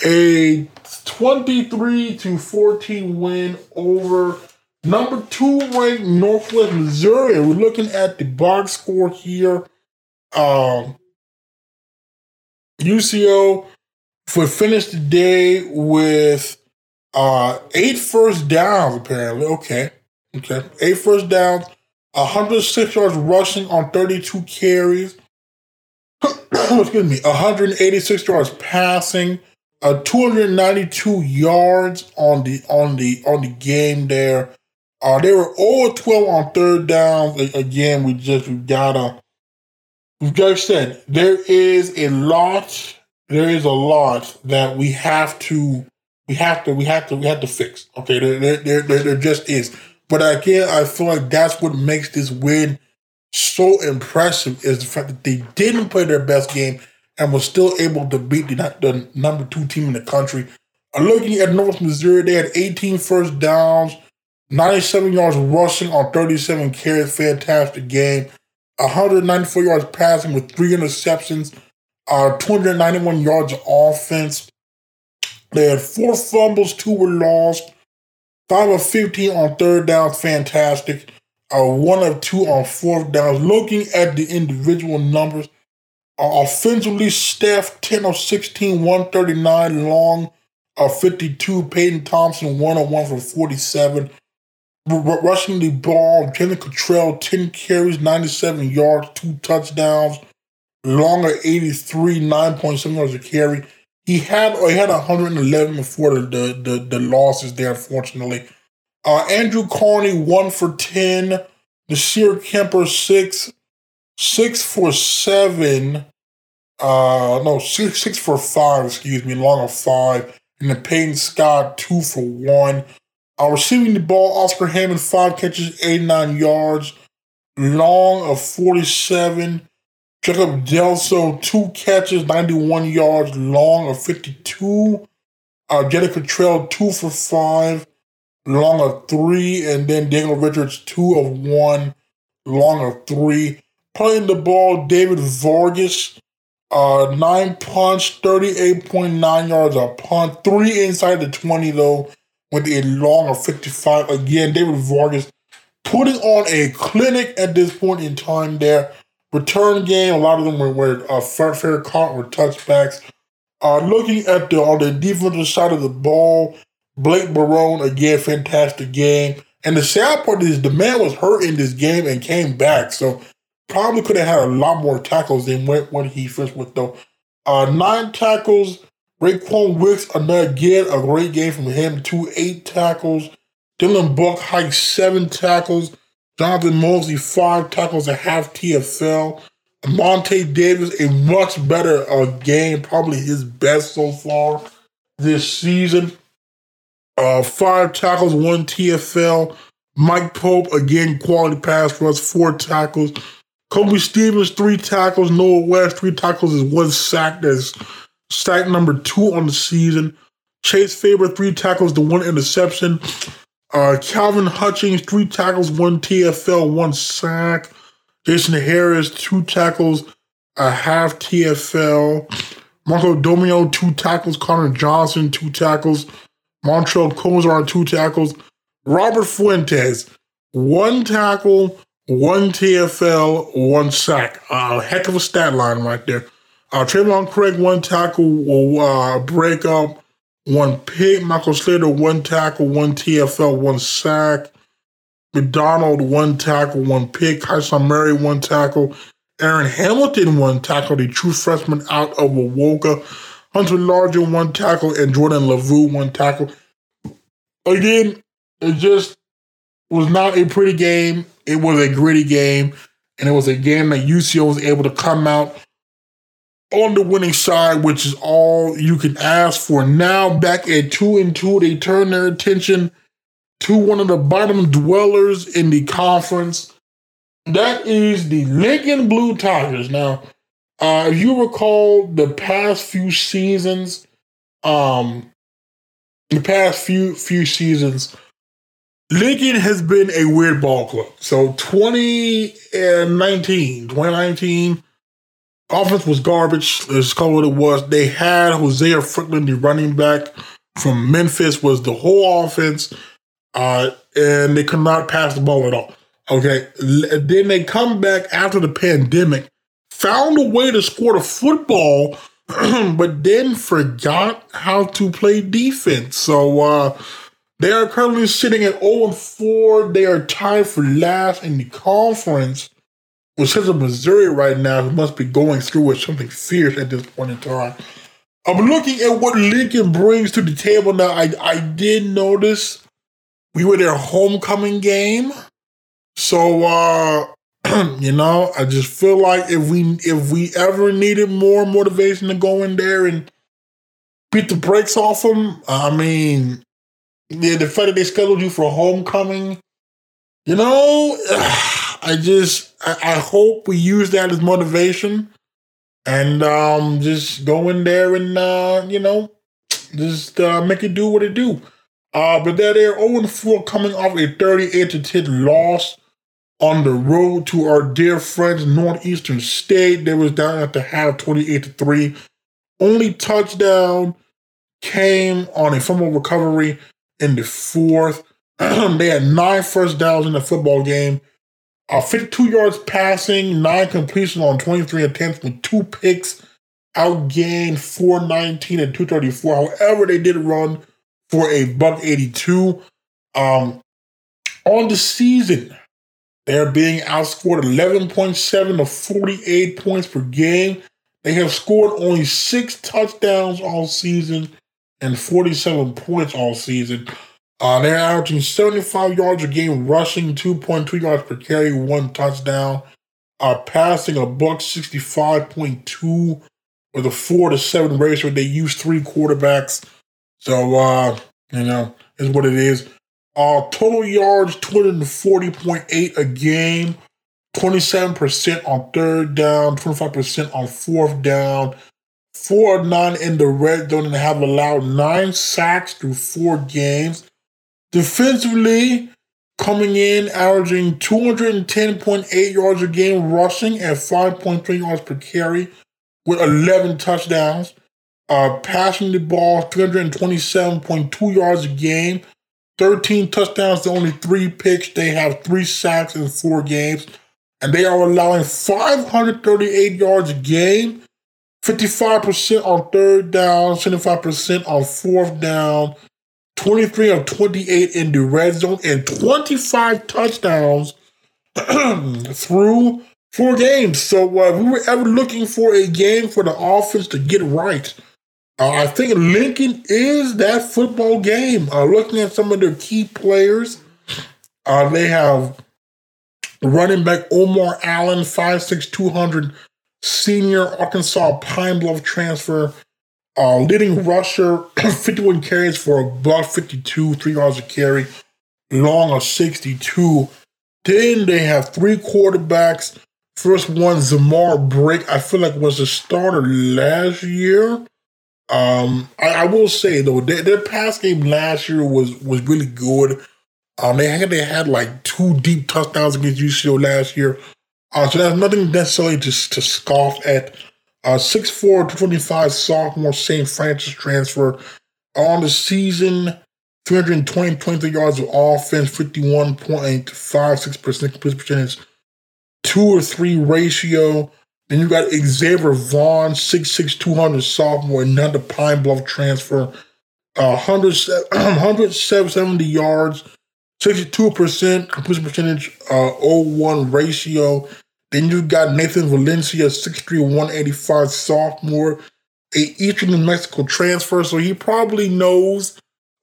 S4: A 23 to 14 win over number two ranked Northwest Missouri. We're looking at the box score here. Um, UCO would finish the day with uh, eight first downs, apparently. Okay. Okay. Eight first downs, 106 yards rushing on 32 carries. Excuse me. 186 yards passing. Uh, 292 yards on the on the on the game there. Uh, they were all 12 on third down. Again, we just we gotta we've got said there is a lot. There is a lot that we have to we have to we have to we have to fix. Okay, there there there, there just is. But again, I feel like that's what makes this win so impressive is the fact that they didn't play their best game and was still able to beat the, the number two team in the country. Looking at North Missouri, they had 18 first downs, 97 yards rushing on 37 carries. Fantastic game. 194 yards passing with three interceptions, uh, 291 yards of offense. They had four fumbles, two were lost. Five of 15 on third downs, fantastic. Uh, one of two on fourth downs. Looking at the individual numbers, uh, offensively, Steph 10 of 16, 139 long of 52. Peyton Thompson 101 for 47. R- rushing the ball, Jalen Cottrell 10 carries, 97 yards, two touchdowns. Longer 83, 9.7 yards a carry. He had he had 111 before the the, the, losses there, unfortunately. Uh, Andrew Carney, one for 10. Nasir Kemper, six. Six for seven. Uh, no, six, six for five, excuse me, long of five. And then Peyton Scott, two for one. Uh, receiving the ball, Oscar Hammond, five catches, 89 yards. Long of 47. Jacob Delso, two catches, 91 yards, long of 52. Uh, Jenna Cottrell, two for five, long of three. And then Daniel Richards, two of one, long of three. Playing the ball, David Vargas, uh, nine punch, 38.9 yards a punt, three inside the 20, though, with a long of 55. Again, David Vargas putting on a clinic at this point in time there return game. A lot of them were, were uh, fair, fair caught were touchbacks. Uh, looking at the on the defensive side of the ball, Blake Barone again, fantastic game. And the sad part is the man was hurt in this game and came back, so probably could have had a lot more tackles than what, he finished with though. Uh, nine tackles. Raekwon Wicks, another again a great game from him. Two eight tackles. Dylan Buck hiked seven tackles. Jonathan Mosley, five tackles, a half TFL. Monte Davis, a much better uh, game, probably his best so far this season. Uh, five tackles, one TFL. Mike Pope, again, quality pass rush, four tackles. Kobe Stevens, three tackles. Noah West, three tackles is one sack. That's sack number two on the season. Chase Faber, three tackles the one interception. Uh, Calvin Hutchings, three tackles, one TFL, one sack. Jason Harris, two tackles, a half TFL. Marco Domio, two tackles. Connor Johnson, two tackles. Montreal Kozar, two tackles. Robert Fuentes, one tackle, one TFL, one sack. A uh, heck of a stat line right there. Uh, Trayvon Craig, one tackle, uh, break up, one pick. Michael Slater, one tackle, one TFL, one sack. McDonald, one tackle, one pick. Tyson Murray, one tackle. Aaron Hamilton, one tackle. The true freshman out of Awoka. Hunter Largent, one tackle. And Jordan Lavu, one tackle. Again, it just was not a pretty game. It was a gritty game. And it was a game that UCO was able to come out on the winning side, which is all you can ask for. Now, back at two and two, they turn their attention to one of the bottom dwellers in the conference. That is the Lincoln Blue Tigers. Now, uh, if you recall the past few seasons, um, the past few few seasons, Lincoln has been a weird ball club. So 2019, 2019, offense was garbage. Let's call what it was. They had Hosea Franklin, the running back from Memphis, was the whole offense uh, and they could not pass the ball at all. Okay, then they come back after the pandemic, found a way to score the football, but then forgot how to play defense. So uh, they are currently sitting at 0 4. They are tied for last in the conference with Central Missouri right now, who must be going through with something fierce at this point in time. I'm looking at what Lincoln brings to the table now. I, I did notice we were their homecoming game. So uh you know, I just feel like if we if we ever needed more motivation to go in there and beat the brakes off them, I mean, yeah, the fact that they scheduled you for homecoming, you know, I just I, hope we use that as motivation and um just go in there and uh, you know, just uh, make it do what it do. Uh, but they're there 0 4 coming off a 38 to 10 loss on the road to our dear friends Northeastern State. They was down at the half 28 to 3. Only touchdown came on a fumble recovery in the fourth. they had nine first downs in the football game. Uh, 52 yards passing, nine completions on 23 attempts with two picks, outgained 419 and 234. However, they did run for a buck 82. Um, on the season, they're being outscored 11.7 to 48 points per game. They have scored only six touchdowns all season and 47 points all season. Uh, they're averaging 75 yards a game, rushing 2.2 yards per carry, one touchdown. Uh, passing a buck 65.2 with a 4 to 7 ratio. They use three quarterbacks. So, uh, you know, is what it is. Uh, total yards, 240.8 a game, 27% on third down, 25% on fourth down, 4 9 in the red zone, and have allowed nine sacks through four games. Defensively, coming in, averaging 210.8 yards a game, rushing at 5.3 yards per carry, with 11 touchdowns uh, passing the ball 327.2 yards a game, 13 touchdowns to only three picks. They have three sacks in four games, and they are allowing 538 yards a game, 55% on third down, 75% on fourth down, 23 of 28 in the red zone, and 25 touchdowns through four games. So uh, we were ever looking for a game for the offense to get right. Uh, I think Lincoln is that football game. Uh, looking at some of their key players, uh, they have running back Omar Allen, 5'6", 200, senior Arkansas Pine Bluff transfer. Uh, leading rusher, 51 carries for about 52, three yards a carry, long of 62. Then they have three quarterbacks. First one, Zamar Brake, I feel like was a starter last year. Um, I, I, will say though, their, their pass game last year was was really good. Um, they had they had like two deep touchdowns against UCO last year. Uh, so that's nothing necessarily to to scoff at. Uh, 6'4", 225 sophomore St. Francis transfer. On the season, 320, 23 yards of offense, 51.56% completion percentage, two or three ratio. Then you got Xavier Vaughn, 6'6", 200 sophomore, another Pine Bluff transfer. Uh, 100, 170 yards, 62% completion percentage, uh, 01 ratio. Then you got Nathan Valencia, 6'3", 185 sophomore, a Eastern New Mexico transfer, so he probably knows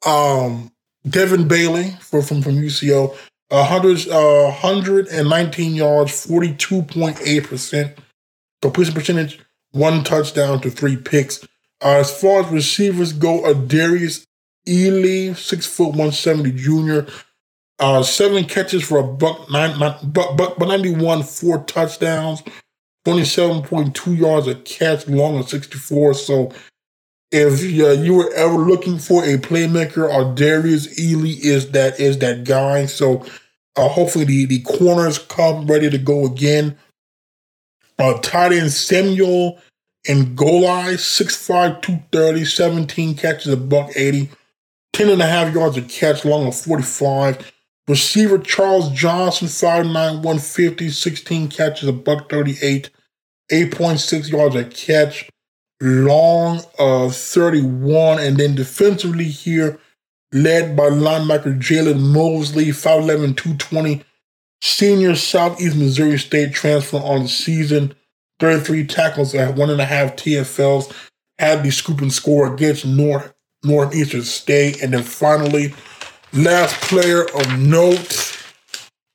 S4: um, Devin Bailey for, from, from UCO. 100, uh, 119 yards, 42.8% completion percentage, one touchdown to three picks. Uh, as far as receivers go, Adarius Ely, six foot 170 junior, uh, seven catches for a buck, nine, nine, buck, buck, 91, four touchdowns, 27.2 yards a catch, long of 64. So if uh, you were ever looking for a playmaker, or Darius Ely is that is that guy. So uh, hopefully the, the corners come ready to go again. Uh, tight end Samuel and Golai, 6'5", 230, 17 catches, a buck 80, 10 and a half yards a catch, long of 45. Receiver Charles Johnson, 5'9", 150, 16 catches, a buck 38, 8.6 yards a catch, long of 31. And then defensively here, led by linebacker Jalen Mosley, 5'11", 220, senior Southeast Missouri State transfer on the season, 33 tackles at one and a half TFLs, had the scoop and score against North Northeastern State. And then finally, Last player of note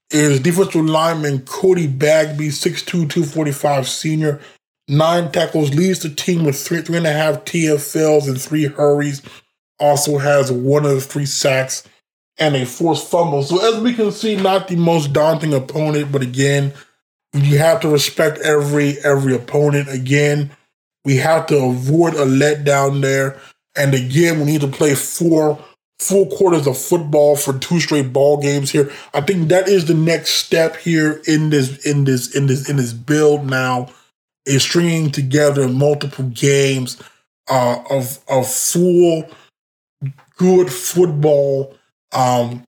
S4: is defensive lineman Cody Bagby, 6'2", 245 senior. Nine tackles, leads the team with three, three and a half TFLs and three hurries. Also has one of the three sacks and a forced fumble. So as we can see, not the most daunting opponent, but again, you have to respect every every opponent. Again, we have to avoid a letdown there. And again, we need to play four full quarters of football for two straight ball games here. I think that is the next step here in this in this in this in this build now is stringing together multiple games uh, of of full good football. Um,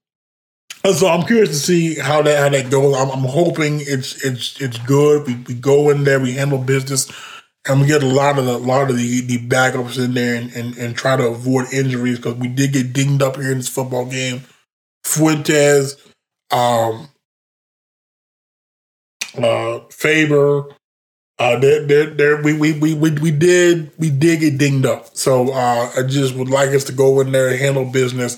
S4: and so I'm curious to see how that how that goes. I'm, I'm hoping it's it's it's good. We, we go in there, we handle business and we get a lot of the, lot of the, the backups in there and, and, and try to avoid injuries because we did get dinged up here in this football game. Fuentes, um, uh, Faber, uh, we, we, we, we, we did we did get dinged up. So uh, I just would like us to go in there and handle business,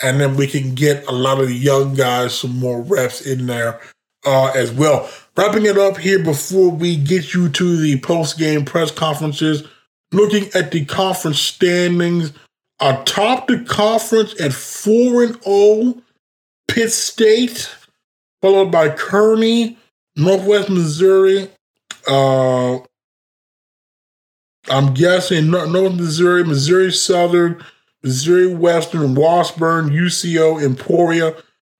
S4: and then we can get a lot of the young guys some more reps in there uh, as well. Wrapping it up here before we get you to the post game press conferences, looking at the conference standings. Atop the conference at 4 and 0, Pitt State, followed by Kearney, Northwest Missouri. Uh, I'm guessing North Missouri, Missouri Southern, Missouri Western, Washburn, UCO, Emporia,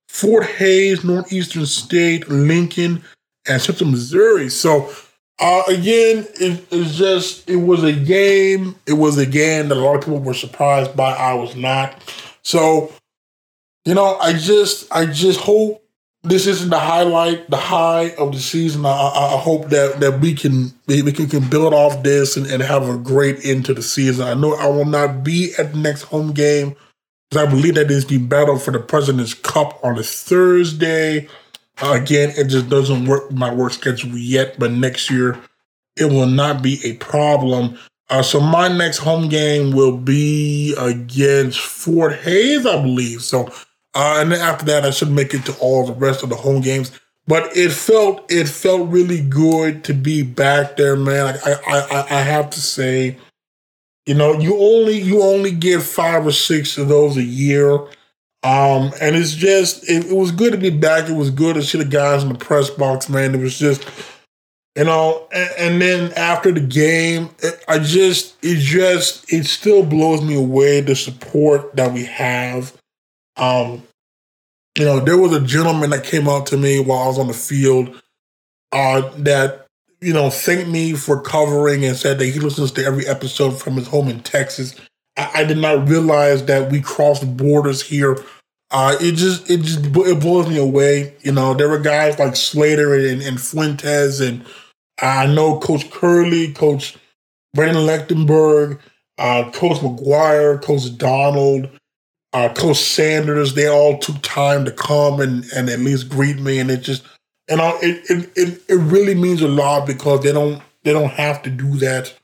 S4: Fort Hays, Northeastern State, Lincoln, and Central Missouri. So uh, again, it, it's just it was a game. It was a game that a lot of people were surprised by. I was not. So, you know, I just I just hope this isn't the highlight, the high of the season. I, I, I hope that that we can we can, can build off this and, and have a great end to the season. I know I will not be at the next home game I believe that is the battle for the President's Cup on a Thursday. Uh, again, it just doesn't work my work schedule yet, but next year it will not be a problem. Uh, so my next home game will be against Fort Hays, I believe. So, uh, and then after that, I should make it to all the rest of the home games. But it felt it felt really good to be back there, man. I I I have to say, you know, you only you only get five or six of those a year. Um, and it's just it, it, was good to be back. It was good to see the guys in the press box, man. It was just you know, and, and then after the game, I just it just it still blows me away the support that we have. Um, you know, there was a gentleman that came up to me while I was on the field uh, that you know, thanked me for covering and said that he listens to every episode from his home in Texas. I, I did not realize that we crossed borders here. Uh, it just it just it blows me away. You know, there were guys like Slater and, and Fuentes, and I know Coach Curley, Coach Brandon Lechtenberg, uh, Coach McGuire, Coach Donald, uh, Coach Sanders. They all took time to come and and at least greet me, and it just and it, it it it really means a lot because they don't they don't have to do that.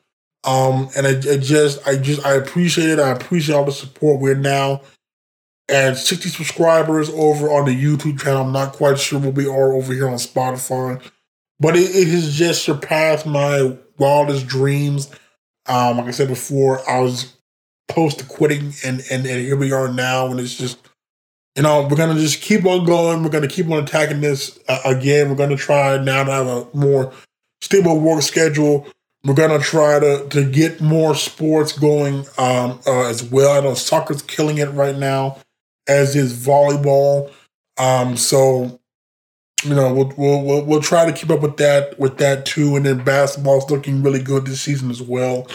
S4: Um, and I, I just I just I appreciate it. I appreciate all the support. We're now at 60 subscribers over on the YouTube channel. I'm not quite sure what we are over here on Spotify, but it, it has just surpassed my wildest dreams. Um, like I said before, I was close to quitting, and, and and here we are now, and it's just you know we're gonna just keep on going. We're gonna keep on attacking this uh, again. We're gonna try now to have a more stable work schedule. We're gonna try to to get more sports going um, uh, as well. I know soccer's killing it right now, as is volleyball. Um, so you know we'll, we'll we'll we'll try to keep up with that with that too. And then basketball's looking really good this season as well.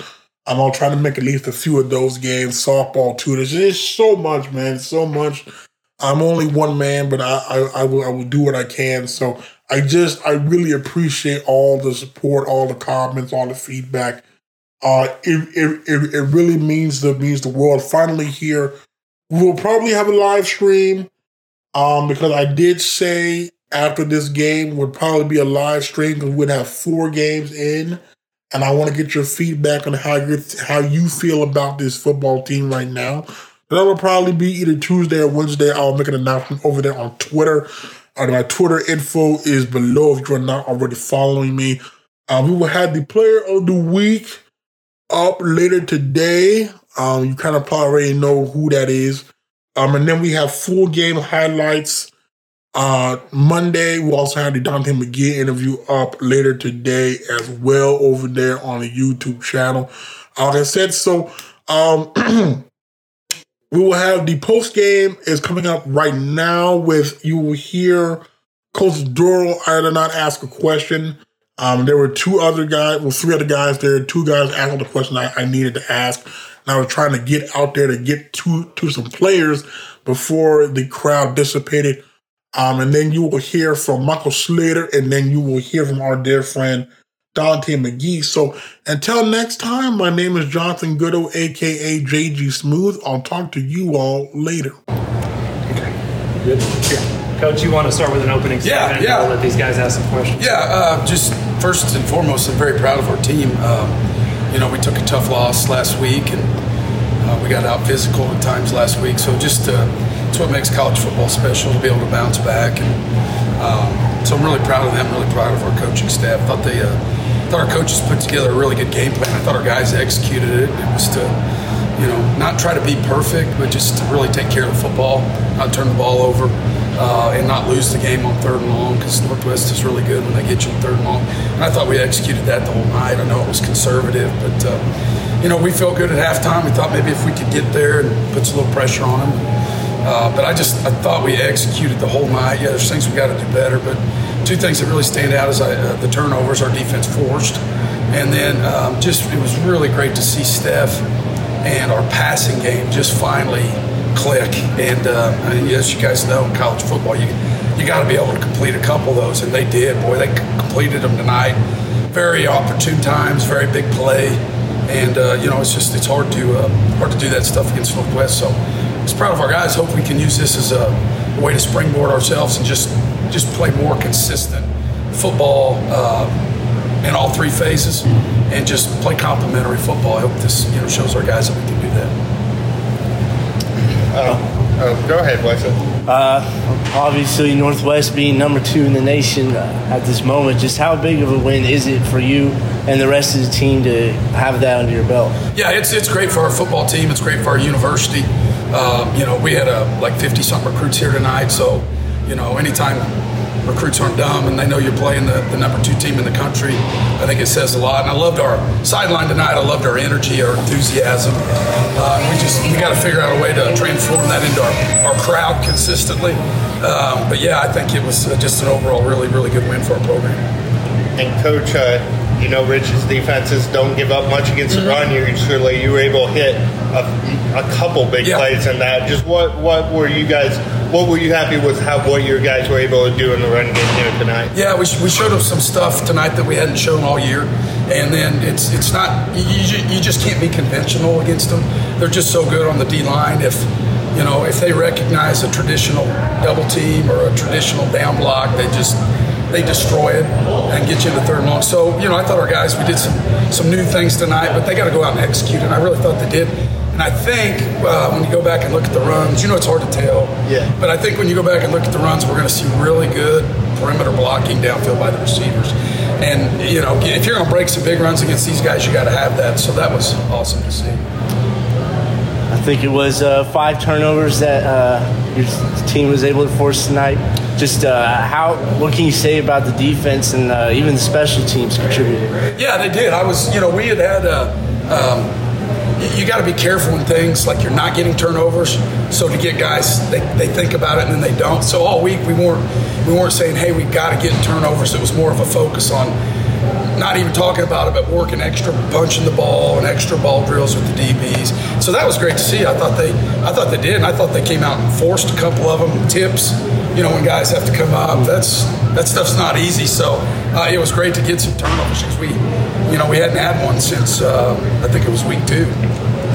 S4: I'm gonna try to make at least a few of those games. Softball too. There's just so much, man. So much. I'm only one man, but I, I, I will I will do what I can. So I just I really appreciate all the support, all the comments, all the feedback. Uh, it it, it, it really means the means the world. Finally here, we will probably have a live stream. Um, because I did say after this game would probably be a live stream because we'd have four games in, and I want to get your feedback on how you how you feel about this football team right now. That will probably be either Tuesday or Wednesday. I'll make an announcement over there on Twitter. Uh, my Twitter info is below if you're not already following me. Um, we will have the player of the week up later today. Um, you kind of probably already know who that is. Um, and then we have full game highlights. Uh, Monday, we also have the Daunte McGee interview up later today as well over there on the YouTube channel. Like I said, so um, we will have the post game is coming up right now with you will hear Coach Dorrel. I did not ask a question. Um, there were two other guys, well, three other guys there. Two guys asked the question I, I needed to ask. And I was trying to get out there to get to to some players before the crowd dissipated. Um, and then you will hear from Michael Slater, and then you will hear from our dear friend Daunte McGee. So until next time, my name is Jonathan Goudeau, aka JG Smooth. I'll talk to you all later. Okay. Good. Yeah.
S6: Coach, you want to start with an opening
S7: Yeah,
S6: statement?
S7: yeah.
S6: We'll let these guys ask some questions.
S7: Yeah, uh, just first and foremost, I'm very proud of our team. Um, you know, we took a tough loss last week, and uh, we got out physical at times last week. So just uh, it's what makes college football special to be able to bounce back. And um, so I'm really proud of them. Really proud of our coaching staff. Thought they uh, thought our coaches put together a really good game plan. I thought our guys executed it. It was to you know not try to be perfect, but just to really take care of the football, not turn the ball over uh, and not lose the game on third and long because Northwest is really good when they get you on third and long. And I thought we executed that the whole night. I know it was conservative, but uh, you know we felt good at halftime. We thought maybe if we could get there and put a little pressure on them. Uh, but I just I thought we executed the whole night. Yeah, there's things we got to do better, but two things that really stand out is I, uh, the turnovers our defense forced, and then um, just it was really great to see Steph and our passing game just finally click. And uh, mean, as you guys know, in college football, you you got to be able to complete a couple of those, and they did. Boy, they completed them tonight. Very opportune times, very big play, and uh, you know it's just it's hard to uh, hard to do that stuff against Northwest. So, I proud of our guys. Hope we can use this as a, a way to springboard ourselves and just just play more consistent football uh, in all three phases, and just play complementary football. I hope this you know shows our guys that we can do that.
S8: Oh, go ahead, Blake.
S9: Uh, obviously, Northwest being number two in the nation uh, at this moment, just how big of a win is it for you and the rest of the team to have that under your belt?
S7: Yeah, it's it's great for our football team. It's great for our university. Um, you know, we had uh, like 50 something recruits here tonight. So, you know, anytime recruits aren't dumb and they know you're playing the, the number two team in the country, I think it says a lot. And I loved our sideline tonight. I loved our energy, our enthusiasm. Uh, we just we got to figure out a way to transform that into our, our crowd consistently. Um, but yeah, I think it was just an overall really really good win for our program.
S8: and coach, uh, you know, Rich's defenses don't give up much against the mm-hmm. run. Usually, you were able to hit a, a couple big
S7: Yeah.
S8: plays in that. Just what what were you guys? What were you happy with? How what your guys were able to do in the run game here tonight?
S7: Yeah, we, we showed them some stuff tonight that we hadn't shown all year, and then it's it's not you, you you just can't be conventional against them. They're just so good on the D line. If you know if they recognize a traditional double team or a traditional down block, they just they destroy it and get you in the third and long. So you know I thought our guys we did some some new things tonight, but they got to go out and execute, and I really thought they did. And I think uh, when you go back and look at the runs, you know it's hard to tell.
S8: Yeah.
S7: But I think when you go back and look at the runs, we're going to see really good perimeter blocking downfield by the receivers. And you know, if you're going to break some big runs against these guys, you got to have that. So that was awesome to see.
S9: I think it was uh, five turnovers that uh, your team was able to force tonight. Just uh, how? What can you say about the defense and uh, even the special teams contributed?
S7: Yeah, they did. I was, you know, we had had. Uh, um, you got to be careful in things like you're not getting turnovers. So to get guys, they, they think about it and then they don't. So all week we weren't we weren't saying, hey, we got to get turnovers. It was more of a focus on not even talking about it, but working extra, punching the ball and extra ball drills with the DBs. So that was great to see. I thought they, I thought they did, and I thought they came out and forced a couple of them tips. You know, when guys have to come up, that's that stuff's not easy. So uh, it was great to get some turnovers because we, you know, we hadn't had one since uh, I think it was week two.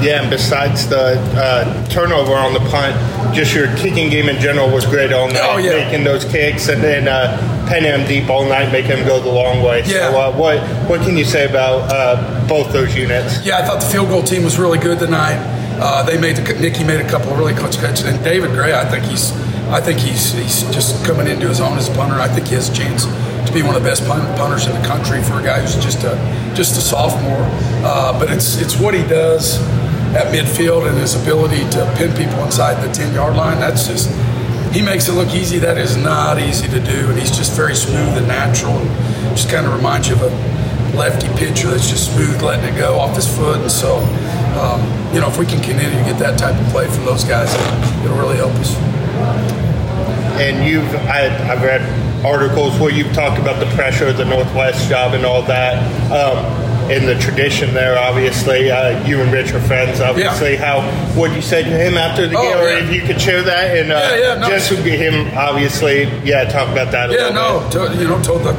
S8: Yeah, and besides the uh, turnover on the punt, just your kicking game in general was great all night,
S7: Oh, yeah.
S8: making those kicks, and then uh, penning him deep all night, making him go the long way.
S7: Yeah.
S8: So, uh, what what can you say about uh, both those units?
S7: Yeah, I thought the field goal team was really good tonight. Uh, they made the, Nicky made a couple of really close catches, and David Gray, I think he's, I think he's he's just coming into his own as a punter. I think he has a chance to be one of the best pun- punters in the country for a guy who's just a just a sophomore. Uh, but it's it's what he does at midfield and his ability to pin people inside the ten yard line. That's just he makes it look easy. That is not easy to do, and he's just very smooth and natural, and just kind of reminds you of a lefty pitcher that's just smooth, letting it go off his foot. And so, um, you know, if we can continue to get that type of play from those guys, it'll really help us.
S8: And you've I, I've read articles where you've talked about the pressure of the Northwest job and all that. Um, in the tradition there, obviously, uh, you and Rich are friends. Obviously, how what you said to him after the
S7: Oh,
S8: game, or
S7: yeah.
S8: if you could share that, and uh,
S7: Yeah, yeah, no.
S8: just to get him, obviously, yeah, talk about that. A
S7: Yeah, no, to, you know, told the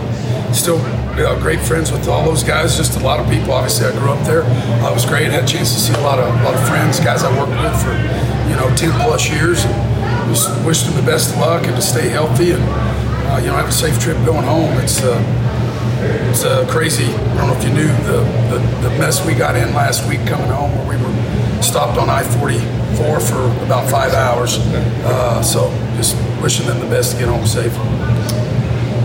S7: still you know, great friends with all those guys. Just a lot of people. Obviously, I grew up there. Uh, it was great. Had a chance to see a lot of a lot of friends, guys I worked with for you know ten plus years. And just wished them the best of luck and to stay healthy and uh, you know have a safe trip going home. It's uh, it's uh, crazy. I don't know if you knew the, the the mess we got in last week coming home, where we were stopped on I forty four for about five hours. Uh, so just wishing them the best to get home safe.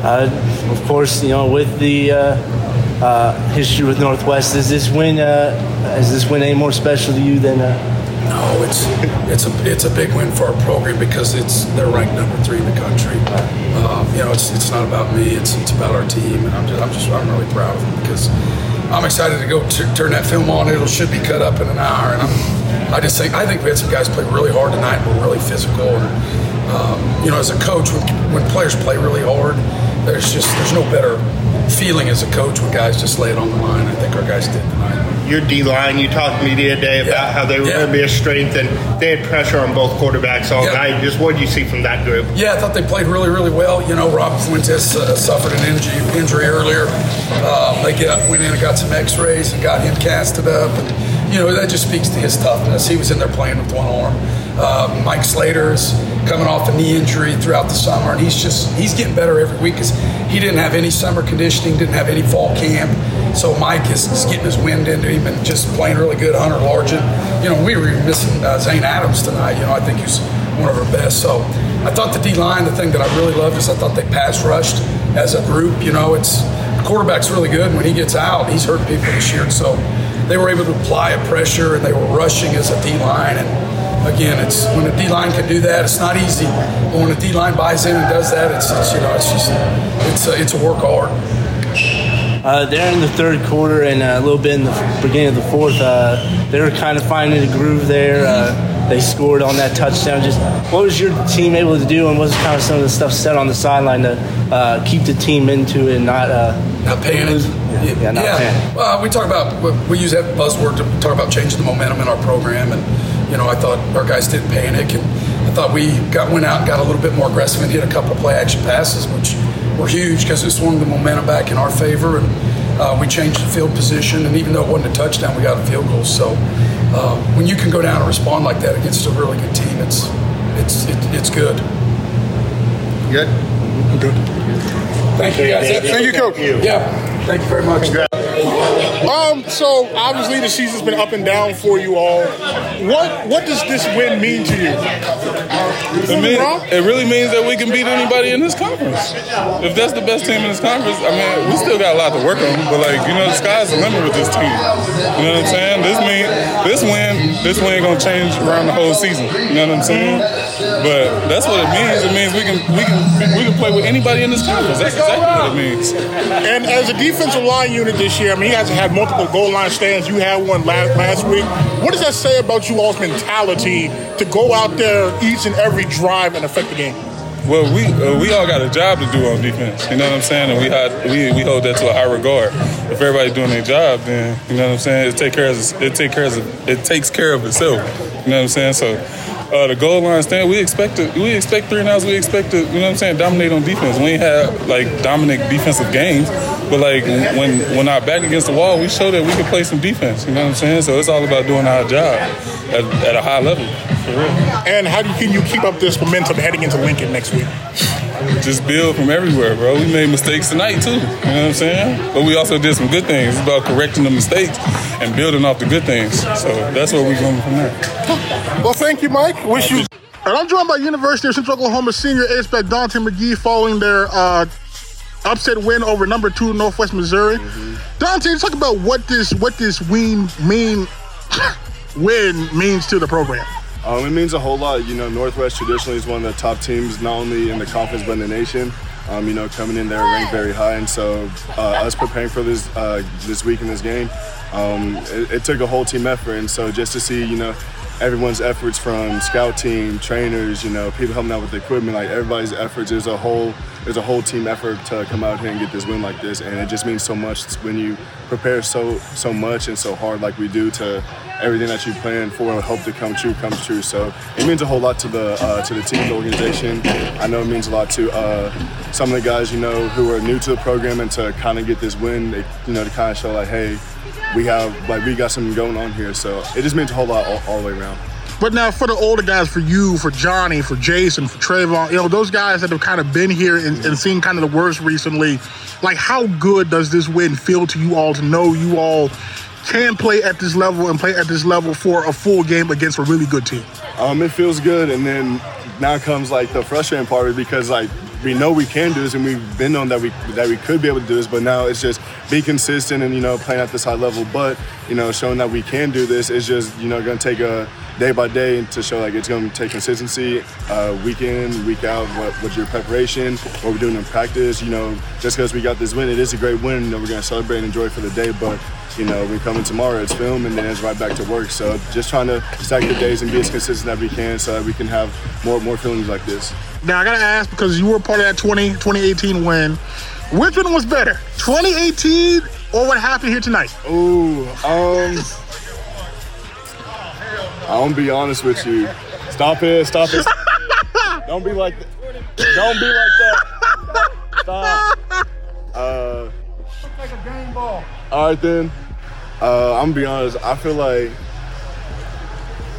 S9: Uh, of course, you know, with the uh, uh, history with Northwest, is this win uh, is this win any more special to you than? Uh,
S7: No, it's it's a it's a big win for our program because it's they're ranked number three in the country. Um, you know, it's it's not about me. It's it's about our team, and I'm just I'm just I'm really proud of them because I'm excited to go turn that film on. It should be cut up in an hour, and I'm I just think I think we had some guys play really hard tonight. We're really physical, and um, you know, as a coach, when when players play really hard, there's just there's no better feeling as a coach when guys just lay it on the line. I think our guys did tonight.
S8: Your D line, you talked media day about
S7: Yeah.
S8: how they were
S7: Yeah.
S8: going to be a strength, and they had pressure on both quarterbacks all
S7: Yeah.
S8: night. Just what do you see from that group?
S7: Yeah, I thought they played really, really well. You know, Rob Fuentes uh, suffered an injury, injury earlier. Uh, they get, went in and got some X-rays and got him casted up. And, you know, that just speaks to his toughness. He was in there playing with one arm. Uh, Mike Slater's coming off a knee injury throughout the summer, and he's just he's getting better every week because he didn't have any summer conditioning, didn't have any fall camp. So Mike is, is getting his wind into him and just playing really good. Hunter Largent, you know, we were missing uh, Zane Adams tonight. You know, I think he's one of our best. So I thought the D line, the thing that I really loved is I thought they pass rushed as a group. You know, it's quarterback's really good. When he gets out, he's hurt people this year. So they were able to apply a pressure and they were rushing as a D line. And again, it's when a D line can do that, it's not easy. But when a D line buys in and does that, it's, it's you know, it's just it's a, it's a work hard.
S9: uh, there in the third quarter and uh, a little bit in the beginning of the fourth, uh, they were kind of finding a groove there. Uh, they scored on that touchdown. Just what was your team able to do, and what was kind of some of the stuff said on the sideline to uh, keep the team into it, and not uh,
S7: not panic.
S9: Yeah, yeah, not panic.
S7: Well, we talk about we use that buzzword to talk about changing the momentum in our program, and you know I thought our guys didn't panic, and I thought we got went out and got a little bit more aggressive and hit a couple of play action passes, which were huge because it swung the momentum back in our favor, and uh, we changed the field position, and even though it wasn't a touchdown, we got a field goal. So uh, when you can go down and respond like that against a really good team, it's it's it, it's good.
S4: Good. Good.
S7: Thank you guys.
S4: Thank you, Coach.
S7: Yeah. Thank you very much.
S4: Um, so obviously the season's been up and down for you all. What what does this win mean to you?
S10: It, mean, it really means that we can beat anybody in this conference. If that's the best team in this conference, I mean, we still got a lot to work on. But like, you know, the sky's the limit with this team. You know what I'm saying? This mean this win, this win gonna change around the whole season. You know what I'm saying? But that's what it means. It means we can we can we can play with anybody in this conference. That's exactly what it means.
S4: And as a defensive line unit this year, I mean, you guys have multiple goal line stands. You had one last last week. What does that say about you all's mentality to go out there each and every drive and affect the game?
S10: Well, we uh, we all got a job to do on defense. You know what I'm saying? And we had we, we hold that to a high regard. If everybody's doing their job, then you know what I'm saying. It take care of it take care of it takes care of itself. You know what I'm saying? So. Uh, the goal line stand, we expect to, we expect three and outs. We expect to, you know what I'm saying, dominate on defense. We ain't have like dominant defensive games, but like when when our back against the wall, we show that we can play some defense. You know what I'm saying? So it's all about doing our job at, at a high level.
S4: And how do can you keep up this momentum heading into Lincoln next week?
S10: Just build from everywhere, bro. We made mistakes tonight too. You know what I'm saying? But we also did some good things. It's about correcting the mistakes and building off the good things. So that's where we're going from there.
S4: Well, thank you, Mike. Wish you. And I'm joined by University of Central Oklahoma senior ace back Daunte McGee following their uh, upset win over number two Northwest Missouri. Daunte, talk about what this what this win mean win means to the program.
S1: Um, it means a whole lot. You know, Northwest traditionally is one of the top teams, not only in the conference but in the nation. Um, you know, coming in there ranked very high, and so uh, us preparing for this uh, this week in this game, um, it, it took a whole team effort. And so just to see, you know, everyone's efforts from scout team, trainers, you know, people helping out with the equipment, like everybody's efforts is a whole there's a whole team effort to come out here and get this win like this, and it just means so much when you prepare so so much and so hard like we do to everything that you plan for and hope to come true comes true. So it means a whole lot to the uh, to the team, the organization. I know it means a lot to uh, some of the guys you know who are new to the program and to kind of get this win, you know, to kind of show like, hey, we have like we got something going on here. So it just means a whole lot all, all the way around.
S4: But now for the older guys, for you, for Johnny, for Jason, for Trayvon, you know, those guys that have kind of been here and, and seen kind of the worst recently, like how good does this win feel to you all to know you all can play at this level and play at this level for a full game against a really good team?
S1: Um, it feels good, and then now comes like the frustrating part because like we know we can do this, and we've been known that we that we could be able to do this, but now it's just be consistent and you know playing at this high level. But you know, showing that we can do this is just you know going to take a day by day to show like it's going to take consistency, uh, week in, week out. What, what's your preparation? What we're doing in practice? You know, just because we got this win, it is a great win. Know, we're going to celebrate and enjoy for the day, but you know, we come in tomorrow, it's film, and then it's right back to work. So just trying to stack the days and be as consistent as we can so that we can have more more feelings like this.
S4: Now I gotta ask because you were part of that 20, 2018 win. Which one was better, 2018 or what happened here tonight?
S1: Ooh, um, I'm gonna be honest with you. Stop it! Stop it! Don't be like that. Don't be like that. Stop. Uh,
S4: like a game ball.
S1: all right then. Uh, I'm gonna be honest. I feel like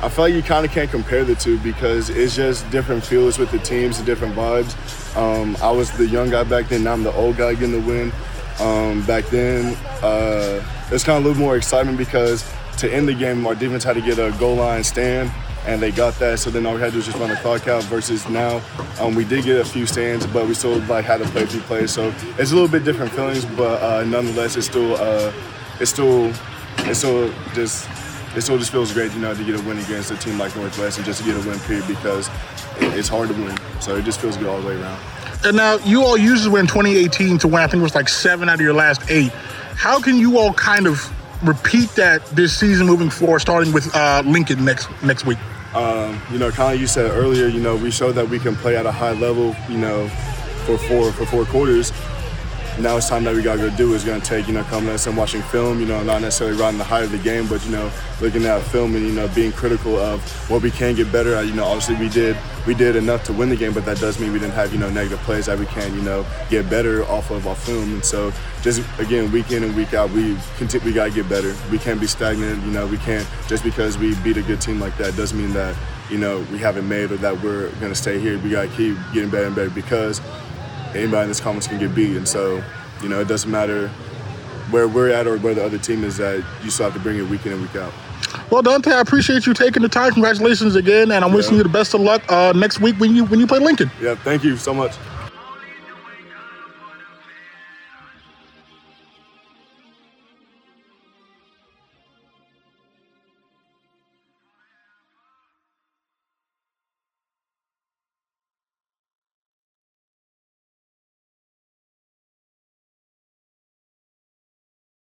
S1: I feel like you kind of can't compare the two because it's just different feels with the teams and different vibes. Um, I was the young guy back then. Now I'm the old guy getting the win. Um, back then, uh, it's kind of a little more excitement because to end the game, our defense had to get a goal line stand, and they got that. So then all we had to do was just run the clock out. Versus now, um, we did get a few stands, but we still like had to play a few plays. So it's a little bit different feelings, but uh, nonetheless, it's still uh, it's still it's still just it still just feels great, you know, to get a win against a team like Northwest and just to get a win period because it, it's hard to win. So it just feels good all the way around.
S4: And now you all used to win 2018 to win. I think it was like seven out of your last eight. How can you all kind of repeat that this season moving forward, starting with uh, Lincoln next next week?
S1: Um, you know, kind of you said earlier, you know, we showed that we can play at a high level, you know, for four for four quarters. Now it's time that we gotta go do. It's gonna take, you know, coming us and watching film, you know, not necessarily riding the height of the game, but you know, looking at film and you know, being critical of what we can get better at. You know, obviously we did we did enough to win the game, but that does mean we didn't have, you know, negative plays that we can, you know, get better off of our film. And so just again, week in and week out, we continue, we gotta get better. We can't be stagnant, you know, we can't just because we beat a good team like that doesn't mean that, you know, we haven't made or that we're gonna stay here. We gotta keep getting better and better because anybody in this conference can get beat. And so, you know, it doesn't matter where we're at or where the other team is at. You still have to bring it week in and week out.
S4: Well, Daunte, I appreciate you taking the time. Congratulations again, and I'm
S1: Yeah.
S4: wishing you the best of luck uh, next week when you when you play Lincoln.
S1: Yeah, thank you so much.